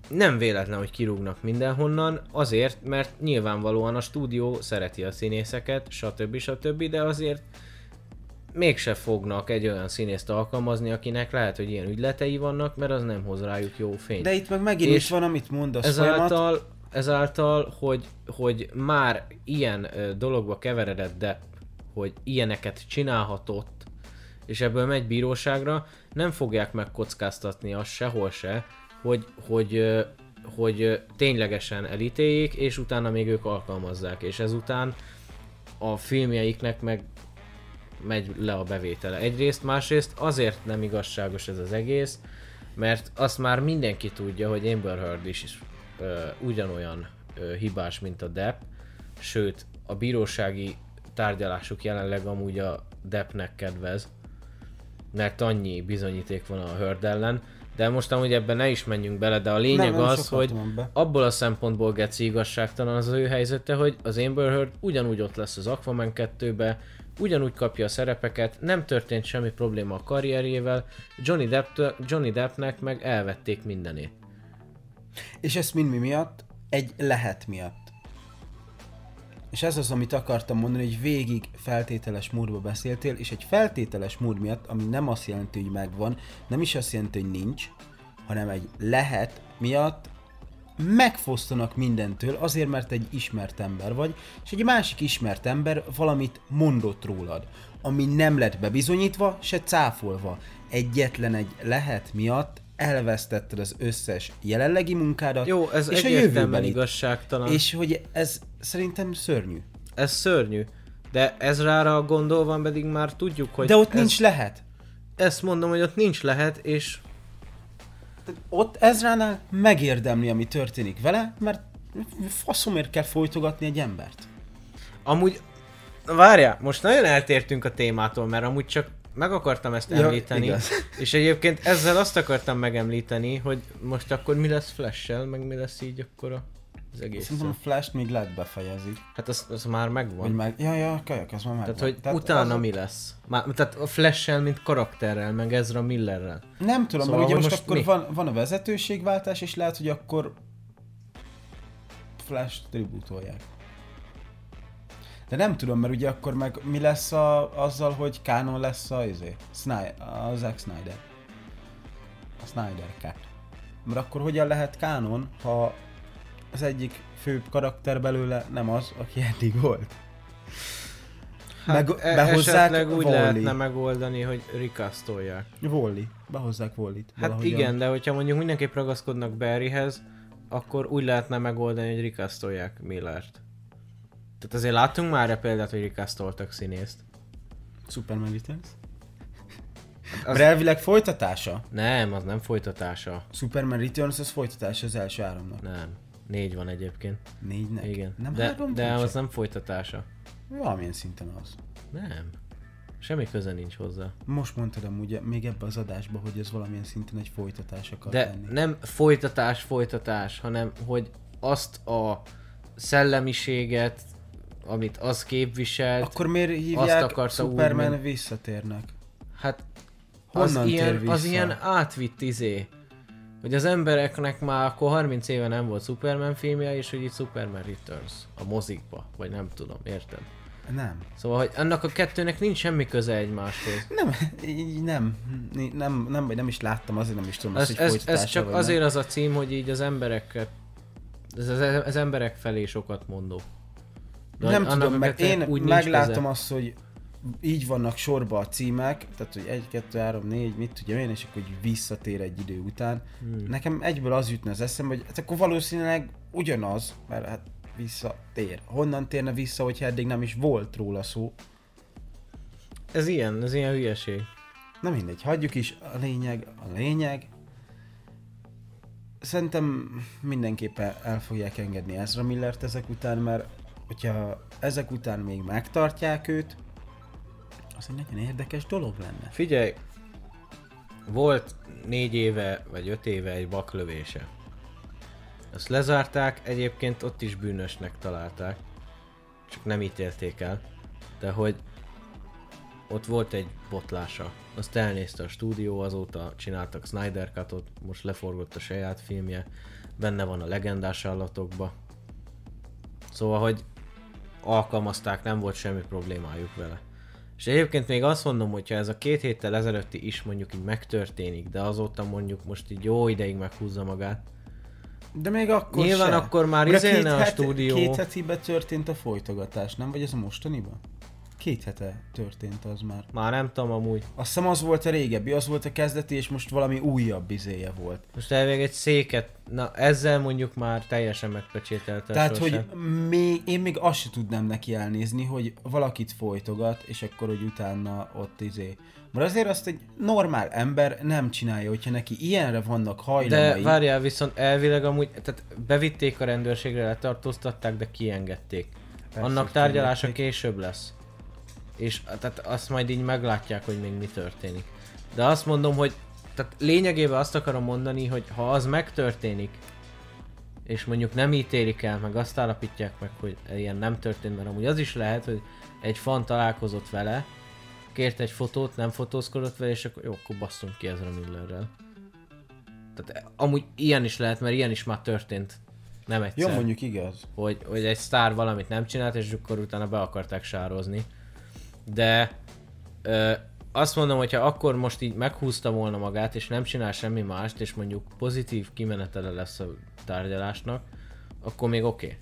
nem véletlen, hogy kirúgnak mindenhonnan, azért, mert nyilvánvalóan a stúdió szereti a színészeket, stb. stb. de azért mégse fognak egy olyan színészt alkalmazni, akinek lehet, hogy ilyen ügyletei vannak, mert az nem hoz rájuk jó fényt. De itt meg megint is van, amit mondasz ezáltal, folyamat. ezáltal, hogy, hogy már ilyen ö, dologba keveredett, de hogy ilyeneket csinálhatott, és ebből megy bíróságra, nem fogják megkockáztatni azt sehol se, hogy, hogy, hogy ténylegesen elítéljék, és utána még ők alkalmazzák, és ezután a filmjeiknek meg megy le a bevétele. Egyrészt, másrészt azért nem igazságos ez az egész, mert azt már mindenki tudja, hogy Amber Heard is, is ö, ugyanolyan ö, hibás, mint a Depp, sőt, a bírósági tárgyalásuk jelenleg amúgy a Deppnek kedvez, mert annyi bizonyíték van a Heard ellen, de most amúgy ebben ne is menjünk bele, de a lényeg nem, nem az, hogy abból a szempontból geci igazságtalan az, az ő helyzete, hogy az Amber Heard ugyanúgy ott lesz az Aquaman 2-be, ugyanúgy kapja a szerepeket, nem történt semmi probléma a karrierjével, Johnny, Depp, Johnny Deppnek meg elvették mindenét. És ezt mind mi miatt? Egy lehet miatt. És ez az, amit akartam mondani, hogy végig feltételes módba beszéltél, és egy feltételes mód miatt, ami nem azt jelenti, hogy megvan, nem is azt jelenti, hogy nincs, hanem egy lehet miatt megfosztanak mindentől azért, mert egy ismert ember vagy, és egy másik ismert ember valamit mondott rólad, ami nem lett bebizonyítva, se cáfolva. Egyetlen egy lehet miatt elvesztetted az összes jelenlegi munkádat, Jó, ez és a jövőben igazságtalan. És hogy ez szerintem szörnyű. Ez szörnyű. De ez rára gondolva pedig már tudjuk, hogy... De ott ez... nincs lehet. Ezt mondom, hogy ott nincs lehet, és... Ott Ezránál megérdemli, ami történik vele, mert faszomért kell folytogatni egy embert. Amúgy, várjál, most nagyon eltértünk a témától, mert amúgy csak meg akartam ezt ja, említeni, igaz. és egyébként ezzel azt akartam megemlíteni, hogy most akkor mi lesz flash meg mi lesz így akkor a, az egész. Szerintem a Flash-t még lehet befejezni. Hát az, az már megvan. Hogy meg, ja, ja, kajak, ez már megvan. Tehát, hogy tehát utána az... mi lesz? Már, tehát a flash mint karakterrel, meg Ezra Millerrel. Nem tudom, szóval, mert ugye most, most akkor van, van a vezetőségváltás, és lehet, hogy akkor Flash tributolják. De nem tudom, mert ugye akkor meg mi lesz a, azzal, hogy Canon lesz a, izé, Snyder, a Zack Snyder. A Snyder Cut. Mert akkor hogyan lehet Canon, ha az egyik fő karakter belőle nem az, aki eddig volt? Hát meg, e- behozzák esetleg úgy Wall-E. lehetne megoldani, hogy rikasztolják. Wally. Behozzák Wally-t. Hát valahogyan. igen, de hogyha mondjuk mindenképp ragaszkodnak Barryhez, akkor úgy lehetne megoldani, hogy rikasztolják Millert. Tehát azért láttunk már példát, hogy rikasztoltak színészt. Superman Returns? Az... elvileg folytatása? Nem, az nem folytatása. Superman Returns az folytatása az első háromnak. Nem. Négy van egyébként. Négynek? Igen. Nem de, de az nem folytatása. Valamilyen szinten az. Nem. Semmi köze nincs hozzá. Most mondtad amúgy még ebbe az adásba, hogy ez valamilyen szinten egy folytatás akar De lenni. nem folytatás, folytatás, hanem hogy azt a szellemiséget, amit az képviselt, Akkor miért hívják azt akarta Superman úgy, visszatérnek? Hát Honnan az, ilyen, vissza? az ilyen átvitt izé. Hogy az embereknek már akkor 30 éve nem volt Superman filmje, és hogy itt Superman Returns a mozikba, vagy nem tudom, érted? Nem. Szóval, hogy annak a kettőnek nincs semmi köze egymáshoz. Nem, így nem, nem, nem, nem is láttam, azért nem is tudom, ez, ez, ez csak azért nem. az a cím, hogy így az embereket, ez az, az emberek felé sokat mondó. De nem tudom, mert én úgy meglátom köze. azt, hogy így vannak sorba a címek, tehát hogy 1, 2, 3, 4, mit tudja én, és akkor hogy visszatér egy idő után. Hmm. Nekem egyből az jutna az eszembe, hogy hát akkor valószínűleg ugyanaz, mert hát visszatér. Honnan térne vissza, hogyha eddig nem is volt róla szó? Ez ilyen, ez ilyen hülyeség. Na mindegy, hagyjuk is. A lényeg, a lényeg. Szerintem mindenképpen el fogják engedni Ezra Millert ezek után, mert hogyha ezek után még megtartják őt, az egy nagyon érdekes dolog lenne. Figyelj, volt négy éve vagy öt éve egy baklövése. Ezt lezárták, egyébként ott is bűnösnek találták. Csak nem ítélték el. De hogy ott volt egy botlása. Azt elnézte a stúdió, azóta csináltak Snyder Cut-ot, most leforgott a saját filmje, benne van a legendás állatokba. Szóval, hogy alkalmazták, nem volt semmi problémájuk vele. És egyébként még azt mondom, hogyha ez a két héttel ezelőtti is mondjuk így megtörténik, de azóta mondjuk most így jó ideig meghúzza magát. De még akkor Nyilván se. akkor már izélne a het- stúdió. Két hetibe történt a folytogatás, nem? Vagy ez a mostaniban? Két hete történt az már. Már nem tudom amúgy. Azt hiszem az volt a régebbi, az volt a kezdeti, és most valami újabb izéje volt. Most elvég egy széket, na ezzel mondjuk már teljesen megpecsételte Tehát, sorsát. hogy még, én még azt se tudnám neki elnézni, hogy valakit folytogat, és akkor, hogy utána ott izé. Mert azért azt egy normál ember nem csinálja, hogyha neki ilyenre vannak hajlamai. De várjál, viszont elvileg amúgy, tehát bevitték a rendőrségre, letartóztatták, de kiengedték. Persze, Annak tárgyalása később lesz. És tehát azt majd így meglátják, hogy még mi történik. De azt mondom, hogy tehát lényegében azt akarom mondani, hogy ha az megtörténik, és mondjuk nem ítélik el, meg azt állapítják meg, hogy ilyen nem történt, mert amúgy az is lehet, hogy egy fan találkozott vele, kért egy fotót, nem fotózkodott vele, és akkor jó, akkor basszunk ki Ezra Millerrel. Tehát amúgy ilyen is lehet, mert ilyen is már történt. Nem egyszer Jó, mondjuk igaz. hogy, hogy egy sztár valamit nem csinált, és akkor utána be akarták sározni. De ö, azt mondom, hogyha akkor most így meghúzta volna magát, és nem csinál semmi mást, és mondjuk pozitív kimenetele lesz a tárgyalásnak, akkor még oké. Okay.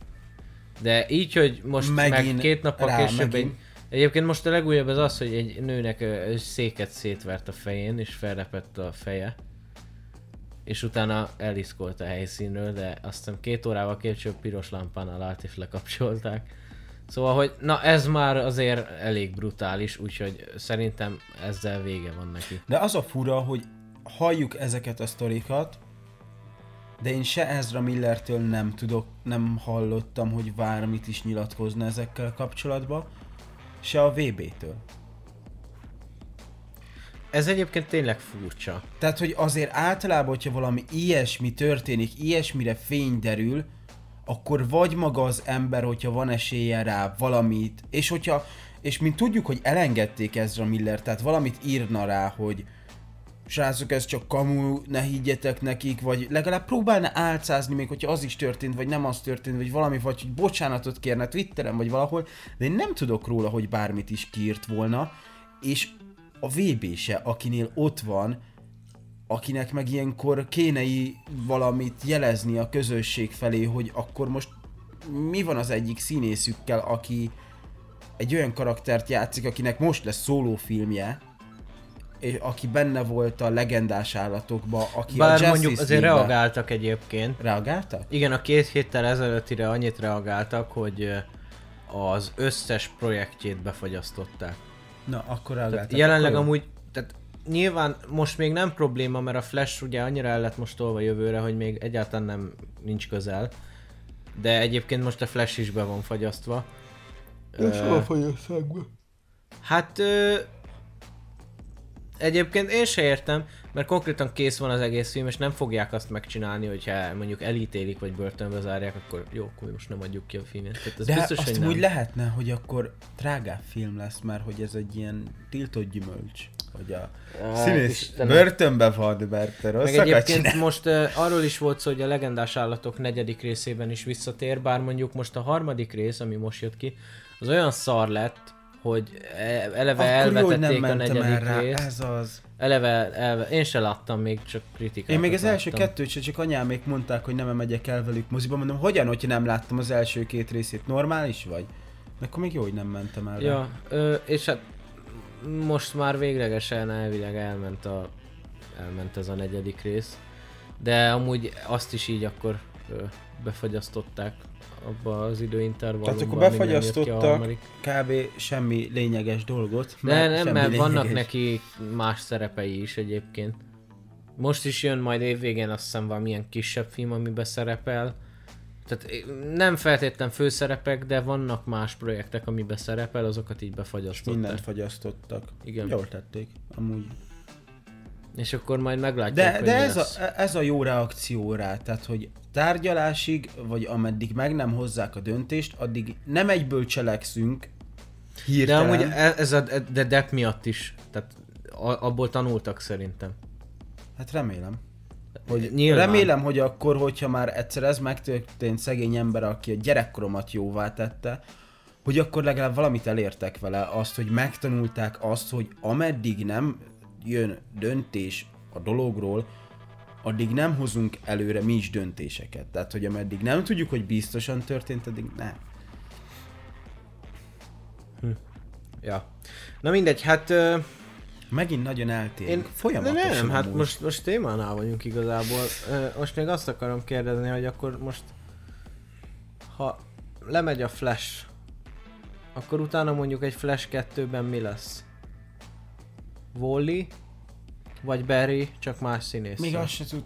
De így, hogy most Megint meg két nappal rá, később egy, megint. Egyébként most a legújabb az az, hogy egy nőnek ö, széket szétvert a fején, és felrepett a feje. És utána eliszkolt a helyszínről, de azt hiszem két órával később piros lámpánál állt és lekapcsolták. Szóval, hogy na ez már azért elég brutális, úgyhogy szerintem ezzel vége van neki. De az a fura, hogy halljuk ezeket a sztorikat, de én se Ezra Millertől nem tudok, nem hallottam, hogy bármit is nyilatkozna ezekkel kapcsolatban, se a VB-től. Ez egyébként tényleg furcsa. Tehát, hogy azért általában, hogyha valami ilyesmi történik, ilyesmire fény derül, akkor vagy maga az ember, hogyha van esélye rá valamit, és hogyha, és mint tudjuk, hogy elengedték Ezra Miller, tehát valamit írna rá, hogy srácok, ez csak kamu, ne higgyetek nekik, vagy legalább próbálna álcázni, még hogyha az is történt, vagy nem az történt, vagy valami, vagy hogy bocsánatot kérne Twitteren, vagy valahol, de én nem tudok róla, hogy bármit is kiírt volna, és a VB se, akinél ott van, akinek meg ilyenkor kéne valamit jelezni a közösség felé, hogy akkor most mi van az egyik színészükkel, aki egy olyan karaktert játszik, akinek most lesz szólófilmje, és aki benne volt a legendás állatokba, aki a Bár Justice mondjuk azért League-be- reagáltak egyébként. Reagáltak? Igen, a két héttel ezelőttire annyit reagáltak, hogy az összes projektjét befagyasztották. Na, akkor Tehát reagáltak. jelenleg akkor amúgy, tehát nyilván most még nem probléma, mert a Flash ugye annyira el lett most tolva jövőre, hogy még egyáltalán nem nincs közel. De egyébként most a Flash is be van fagyasztva. Ö, fogyaszták be? Hát ö, egyébként én se értem, mert konkrétan kész van az egész film, és nem fogják azt megcsinálni, hogyha mondjuk elítélik, vagy börtönbe zárják, akkor jó, akkor most nem adjuk ki a filmet. Tehát ez De biztos, azt hogy nem. úgy lehetne, hogy akkor drágább film lesz, mert hogy ez egy ilyen tiltott gyümölcs. Hogy a színész Istenem. börtönbe van, mert Meg rosszakat egyébként csinál. most uh, arról is volt szó, hogy a legendás állatok negyedik részében is visszatér, bár mondjuk most a harmadik rész, ami most jött ki, az olyan szar lett, hogy e- eleve Akkor jó, hogy nem elvetették a mentem el negyedik rá, részt. ez az. Eleve, elve, én se láttam még, csak kritikákat Én még az első láttam. kettőt se, csak anyámék mondták, hogy nem megyek el velük moziba. Mondom, hogyan, hogyha nem láttam az első két részét? Normális vagy? De akkor még jó, hogy nem mentem el. Ja, ö, és hát most már véglegesen elvileg elment, a, elment ez a negyedik rész, de amúgy azt is így akkor befagyasztották abba az időintervallumban, Tehát akkor befagyasztottak kb. semmi lényeges dolgot. De nem, mert vannak lényeges. neki más szerepei is egyébként. Most is jön majd évvégén azt hiszem valamilyen kisebb film, amiben szerepel. Tehát nem feltétlen főszerepek, de vannak más projektek, amiben szerepel, azokat így befagyasztották. Mindent fagyasztottak. Igen. Jól tették, amúgy. És akkor majd meglátjuk, De, de ez, lesz. a, ez a jó reakció rá, tehát hogy tárgyalásig, vagy ameddig meg nem hozzák a döntést, addig nem egyből cselekszünk De hirtelen. amúgy e- ez a de Depp miatt is, tehát abból tanultak szerintem. Hát remélem. Hogy Nyilván. remélem, hogy akkor, hogyha már egyszer ez megtörtént szegény ember, aki a gyerekkoromat jóvá tette, hogy akkor legalább valamit elértek vele, azt, hogy megtanulták azt, hogy ameddig nem jön döntés a dologról, addig nem hozunk előre mi is döntéseket. Tehát, hogy ameddig nem tudjuk, hogy biztosan történt, addig nem. Ja. Na mindegy, hát ö, Megint nagyon eltérünk. én... Folyamatosan de nem, hát amúgy. most, most témánál vagyunk igazából. Most még azt akarom kérdezni, hogy akkor most... Ha lemegy a Flash, akkor utána mondjuk egy Flash 2-ben mi lesz? Wally? Vagy Barry, csak más színész? Még azt se tud...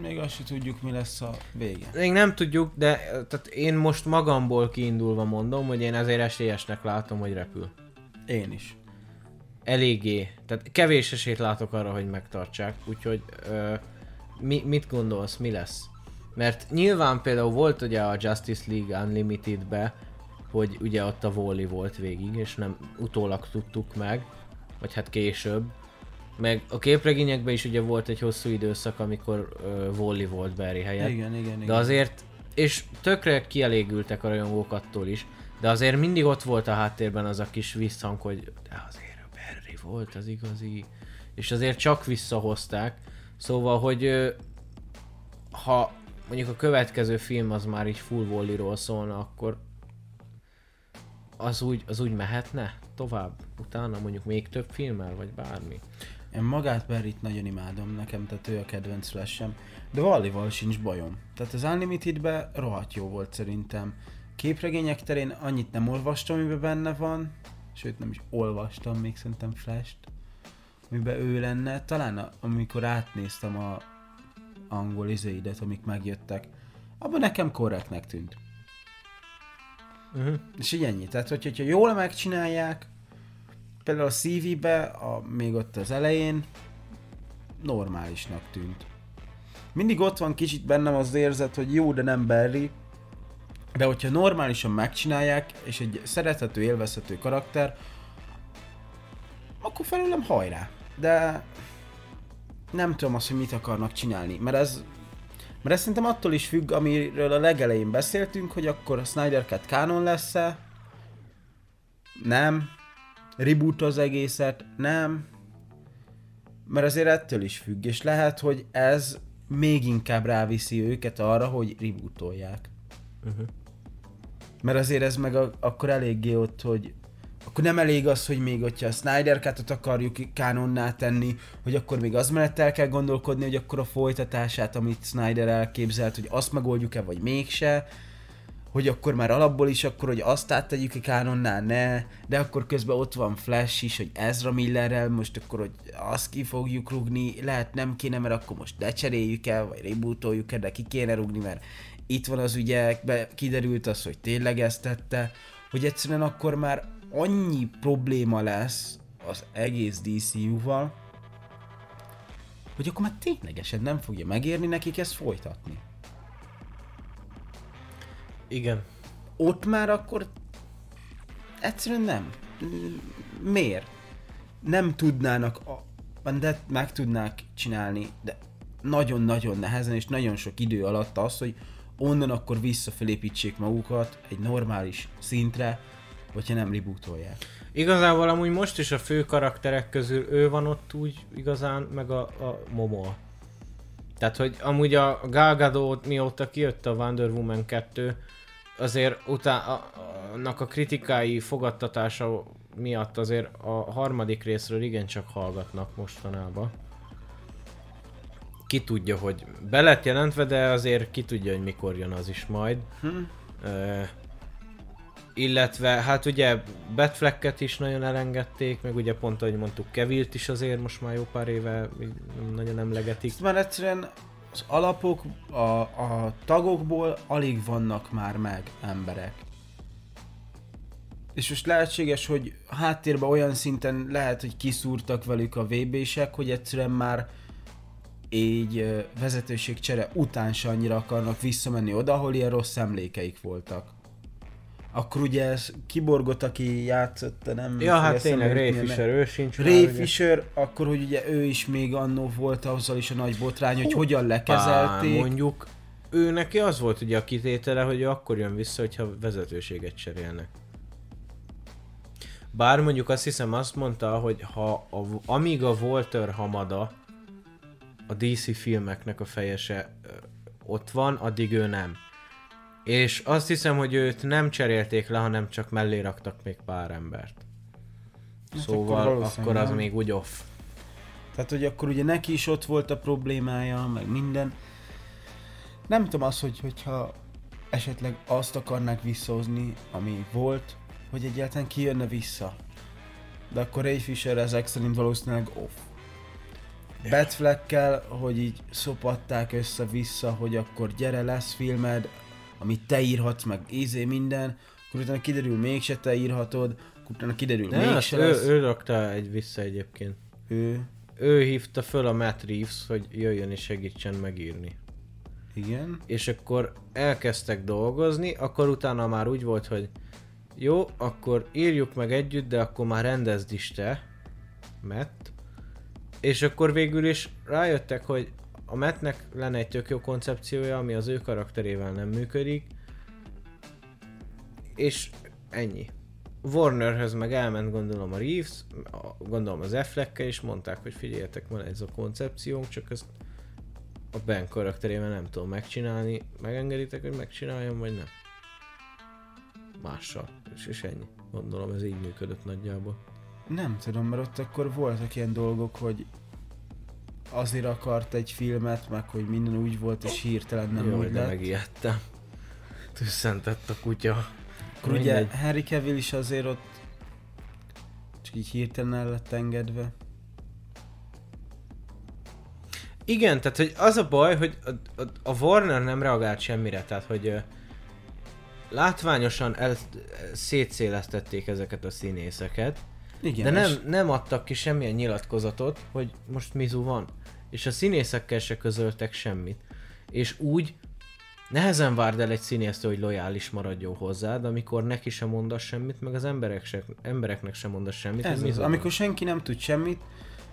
Még azt se tudjuk, mi lesz a vége. Még nem tudjuk, de tehát én most magamból kiindulva mondom, hogy én ezért esélyesnek látom, hogy repül. Én is. Eléggé. Tehát kevés esélyt látok arra, hogy megtartsák. Úgyhogy ö, mi, mit gondolsz, mi lesz? Mert nyilván például volt ugye a Justice League Unlimited-be, hogy ugye ott a Wally volt végig, és nem utólag tudtuk meg, vagy hát később. Meg a képregényekben is ugye volt egy hosszú időszak, amikor Wally volt Barry helyett. Igen, igen, igen. De azért, és tökre kielégültek a rajongók attól is, de azért mindig ott volt a háttérben az a kis visszhang, hogy de azért volt az igazi, és azért csak visszahozták. Szóval, hogy ha mondjuk a következő film az már így full volley szólna, akkor az úgy, az úgy mehetne tovább? Utána mondjuk még több filmmel, vagy bármi? Én magát Barryt nagyon imádom, nekem tehát ő a kedvenc flashem. De Vallival sincs bajom. Tehát az Unlimitedben rohadt jó volt szerintem. Képregények terén annyit nem olvastam, amiben benne van, sőt nem is olvastam még szerintem Flash-t, amiben ő lenne. Talán amikor átnéztem a angol izéidet, amik megjöttek, abban nekem korrektnek tűnt. Uh-huh. És így ennyi. Tehát, hogy, hogyha jól megcsinálják, például a CV-be, a, még ott az elején, normálisnak tűnt. Mindig ott van kicsit bennem az érzet, hogy jó, de nem Barry, de hogyha normálisan megcsinálják, és egy szerethető, élvezhető karakter, akkor felőlem hajrá. De nem tudom azt, hogy mit akarnak csinálni, mert ez mert ez szerintem attól is függ, amiről a legelején beszéltünk, hogy akkor a Snyder Cut canon lesz-e, nem, reboot az egészet, nem, mert azért ettől is függ, és lehet, hogy ez még inkább ráviszi őket arra, hogy rebootolják. Uh-huh. Mert azért ez meg a, akkor eléggé ott, hogy akkor nem elég az, hogy még hogyha a Snyder Cut-ot akarjuk kánonná tenni, hogy akkor még az mellett el kell gondolkodni, hogy akkor a folytatását, amit Snyder elképzelt, hogy azt megoldjuk-e, vagy mégse, hogy akkor már alapból is akkor, hogy azt áttegyük-e kánonná, ne, de akkor közben ott van Flash is, hogy Ezra Millerrel, most akkor, hogy azt ki fogjuk rugni, lehet nem kéne, mert akkor most lecseréljük el, vagy rebootoljuk el, de ki kéne rugni, mert itt van az ügyekbe, kiderült az, hogy tényleg ezt tette, hogy egyszerűen akkor már annyi probléma lesz az egész DCU-val, hogy akkor már ténylegesen nem fogja megérni nekik ezt folytatni. Igen. Ott már akkor egyszerűen nem. Miért? Nem tudnának, a, de meg tudnák csinálni, de nagyon-nagyon nehezen és nagyon sok idő alatt az, hogy onnan akkor visszafelépítsék magukat egy normális szintre, hogyha nem rebootolják. Igazából amúgy most is a fő karakterek közül ő van ott úgy igazán, meg a, a Momoa. Tehát, hogy amúgy a Gal Gadot mióta kijött a Wonder Woman 2, azért utána annak a kritikái fogadtatása miatt azért a harmadik részről igencsak hallgatnak mostanában. Ki tudja, hogy be lett jelentve, de azért ki tudja, hogy mikor jön az is majd. Hm? Ö, illetve hát ugye Batflecket is nagyon elengedték, meg ugye pont ahogy mondtuk Kevilt is azért most már jó pár éve nagyon emlegetik. Ezt már egyszerűen az alapok, a, a tagokból alig vannak már meg emberek. És most lehetséges, hogy háttérben olyan szinten lehet, hogy kiszúrtak velük a VB-sek, hogy egyszerűen már így vezetőségcsere után se annyira akarnak visszamenni oda, ahol ilyen rossz emlékeik voltak. Akkor ugye ez kiborgott, aki játszott, nem Ja, hát tényleg Ray Fisher, ő sincs már, Ray ugye. Fisher, akkor, hogy ugye ő is még annó volt azzal is a nagy botrány, hogy hogyan Á, lekezelték. mondjuk, ő neki az volt ugye a kitétele, hogy ő akkor jön vissza, hogyha vezetőséget cserélnek. Bár mondjuk azt hiszem azt mondta, hogy ha a, amíg a Walter Hamada a DC filmeknek a fejese ott van, addig ő nem. És azt hiszem, hogy őt nem cserélték le, hanem csak mellé raktak még pár embert. Hát Szóval akkor akkor, az nem. még úgy off. Tehát, hogy akkor ugye neki is ott volt a problémája, meg minden. Nem tudom az, hogy, hogyha esetleg azt akarnák visszahozni, ami volt, hogy egyáltalán ki jönne vissza. De akkor Ray Fisher ezek szerint valószínűleg off. Batfleckkel, hogy így szopatták össze-vissza, hogy akkor gyere lesz filmed, amit te írhatsz, meg ízé minden, akkor utána kiderül mégse te írhatod, akkor utána kiderül azt mégse ő, lesz. ő rakta egy vissza egyébként. ő, ő hívta föl a Matt Reeves, hogy jöjjön és segítsen megírni. igen. És akkor elkezdtek dolgozni, akkor utána már úgy volt, hogy jó, akkor írjuk meg együtt, de akkor már rendezd is te, Matt. És akkor végül is rájöttek, hogy a Mattnek lenne egy tök jó koncepciója, ami az ő karakterével nem működik. És ennyi. Warnerhez meg elment gondolom a Reeves, gondolom az affleck és mondták, hogy figyeljetek, van ez a koncepciónk, csak ezt a Ben karakterével nem tudom megcsinálni. Megengeditek, hogy megcsináljam, vagy nem? Mással. És, és ennyi. Gondolom ez így működött nagyjából. Nem tudom, mert ott akkor voltak ilyen dolgok, hogy azért akart egy filmet, meg hogy minden úgy volt, és hirtelen nem Jaj, úgy de lett. megijedtem. Tüsszentett a kutya. Akkor ugye Mindegy. Harry Cavill is azért ott csak így hirtelen el lett engedve. Igen, tehát hogy az a baj, hogy a, a, a Warner nem reagált semmire, tehát hogy ö, látványosan el, szétszélesztették ezeket a színészeket, Igen, de nem, és nem adtak ki semmilyen nyilatkozatot, hogy most Mizu van. És a színészekkel se közöltek semmit. És úgy nehezen várd el egy színésztől, hogy lojális maradjon hozzád, amikor neki sem mondasz semmit, meg az emberek se, embereknek sem mondasz semmit. ez az, amikor senki nem tud semmit,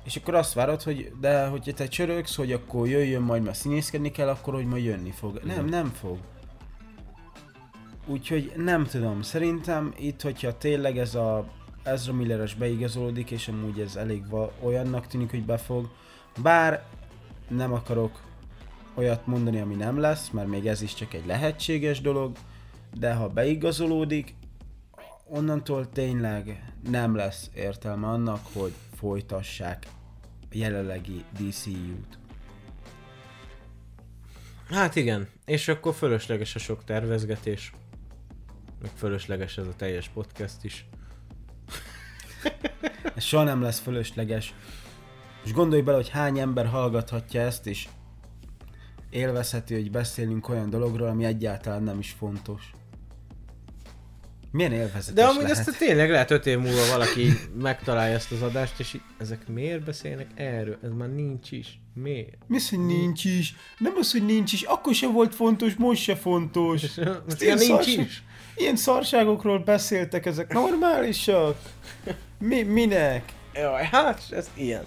és akkor azt várod, hogy de hogyha te csörögsz, hogy akkor jöjjön majd, mert színészkedni kell, akkor hogy majd jönni fog. Nem, nem fog. Úgyhogy nem tudom, szerintem itt, hogyha tényleg ez a Ezra Milleres beigazolódik, és amúgy ez elég va- olyannak tűnik, hogy befog, bár nem akarok olyat mondani, ami nem lesz, mert még ez is csak egy lehetséges dolog, de ha beigazolódik, onnantól tényleg nem lesz értelme annak, hogy folytassák a jelenlegi DCU-t. Hát igen, és akkor fölösleges a sok tervezgetés. Meg fölösleges ez a teljes podcast is. Ez soha nem lesz fölösleges. És gondolj bele, hogy hány ember hallgathatja ezt, és élvezheti, hogy beszélünk olyan dologról, ami egyáltalán nem is fontos. Milyen élvezetes De amúgy lehet. ezt tényleg lehet öt év múlva valaki megtalálja ezt az adást, és ezek miért beszélnek erről? Ez már nincs is. Miért? Mi az, hogy nincs is? Nem az, hogy nincs is. Akkor se volt fontos, most se fontos. Ilyen ilyen nincs is. Ilyen szarságokról beszéltek, ezek normálisak. Mi, minek? Jaj, hát ez ilyen.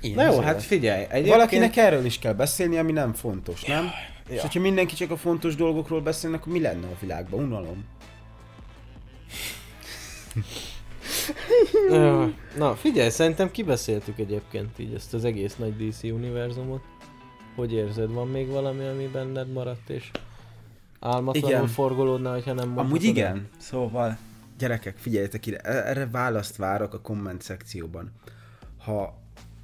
Ilyen Na jó, az hát figyelj, egyébként... Valakinek erről is kell beszélni, ami nem fontos, nem? Ja. És hogyha mindenki csak a fontos dolgokról beszélnek, akkor mi lenne a világban? Unalom. Na, figyelj, szerintem kibeszéltük egyébként így ezt az egész nagy DC univerzumot. Hogy érzed, van még valami, ami benned maradt, és álmatlanul Igen. forgolódna, hogyha nem Amúgy el? igen. Szóval, gyerekek, figyeljetek ide, e- erre választ várok a komment szekcióban. Ha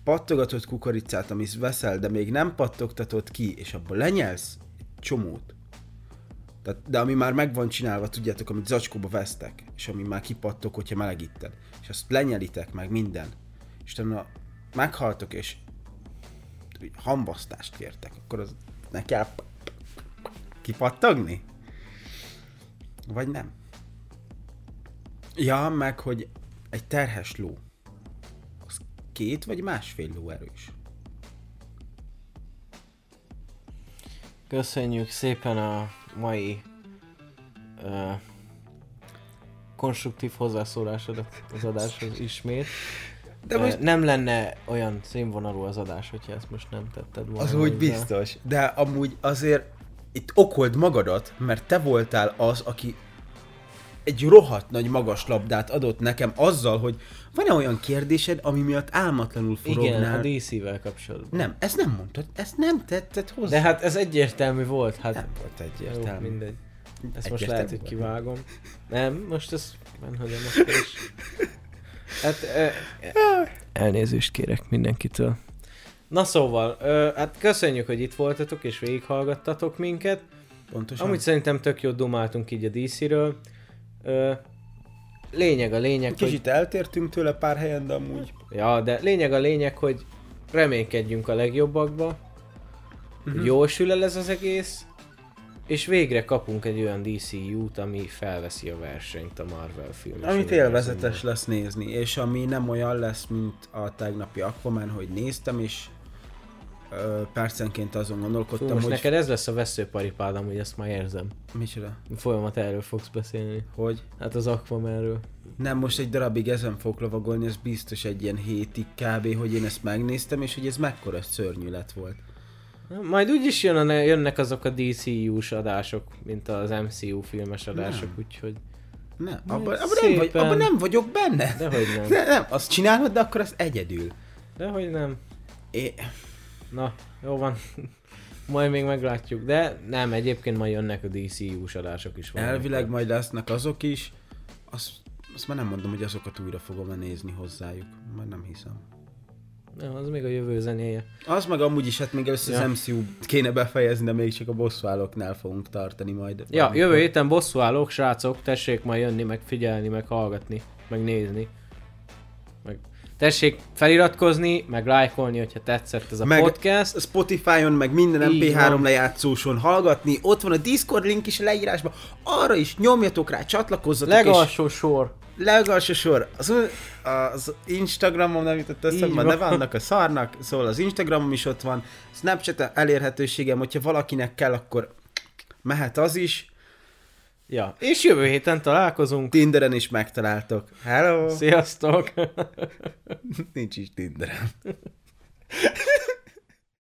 pattogatott kukoricát, amit veszel, de még nem pattogtatod ki, és abból lenyelsz egy csomót, tehát, de ami már meg van csinálva, tudjátok, amit zacskóba vesztek, és ami már kipattog, hogyha melegíted, és azt lenyelitek meg minden, és utána meghaltok, és hambasztást kértek, akkor az ne kell kipattogni? Vagy nem? Ja, meg hogy egy terhes ló, az két vagy másfél ló erős. Köszönjük szépen a mai uh, konstruktív hozzászólásodat az adáshoz ismét. De most Nem lenne olyan színvonalú az adás, hogyha ezt most nem tetted volna. az úgy biztos, de amúgy azért itt okold magadat, mert te voltál az, aki egy rohadt nagy magas labdát adott nekem azzal, hogy van-e olyan kérdésed, ami miatt álmatlanul forognál? Igen, a DC-vel kapcsolatban. Nem, ezt nem mondtad, ezt nem tetted hozzá. De hát ez egyértelmű volt, hát nem volt jó, egyértelmű. mindegy. Ezt most Egyértelmű lehet, hogy volt. kivágom. Nem, most ez menhagyom akkor is. Hát, ö, elnézést kérek mindenkitől. Na szóval, ö, hát köszönjük, hogy itt voltatok és végighallgattatok minket. Pontosan. Amúgy szerintem tök jót dumáltunk így a DC-ről. Ö, lényeg a lényeg, hogy... Kicsit eltértünk tőle pár helyen, de amúgy Ja, de lényeg a lényeg, hogy reménykedjünk a legjobbakba, uh-huh. jól sül el ez az egész, és végre kapunk egy olyan DCU-t, ami felveszi a versenyt a Marvel film. Amit élvezetes lesz nézni, és ami nem olyan lesz, mint a tegnapi Aquaman, hogy néztem, és ö, percenként azon Fú, gondolkodtam, most hogy... neked ez lesz a veszőparipád, amúgy ezt már érzem. Micsoda? Folyamat erről fogsz beszélni. Hogy? Hát az Aquamanről. Nem, most egy darabig ezen fogok lovagolni, ez biztos egy ilyen hétig kb., hogy én ezt megnéztem, és hogy ez mekkora szörnyűlet volt. Majd úgyis jön a, jönnek azok a DCU-s adások, mint az MCU filmes adások, Nem. úgyhogy... Nem, abban, abban, nem, vagy, abban nem vagyok benne. Dehogy nem. Nem, nem, azt csinálod, de akkor azt egyedül. Dehogy nem. É, Na, jó van. Majd még meglátjuk, de nem, egyébként majd jönnek a DCU-s adások is. elvileg majd lesznek azok is, azt, azt már nem mondom, hogy azokat újra fogom nézni hozzájuk, mert nem hiszem. Nem, az még a jövő zenéje. Az meg amúgy is, hát még össze Ja. az MCU kéne befejezni, de még csak a bosszúállóknál fogunk tartani majd. Ja, jövő héten bosszúállók, srácok, tessék majd jönni, meg figyelni, meg hallgatni, meg nézni. Tessék feliratkozni, meg lájkolni, hogyha tetszett ez a Meg- podcast. Spotify-on, meg minden Így MP3 van. lejátszóson hallgatni, ott van a Discord link is a leírásban, arra is nyomjatok rá, csatlakozzatok, és Legalsó sor. legalsó sor, az, az Instagramom nem jutott eszembe, van. neve annak a szarnak, szóval az Instagramom is ott van, Snapchat elérhetőségem, hogyha valakinek kell, akkor mehet az is, Ja, és jövő héten találkozunk. Tinderen is megtaláltok. Hello! Sziasztok! Nincs is Tinderem.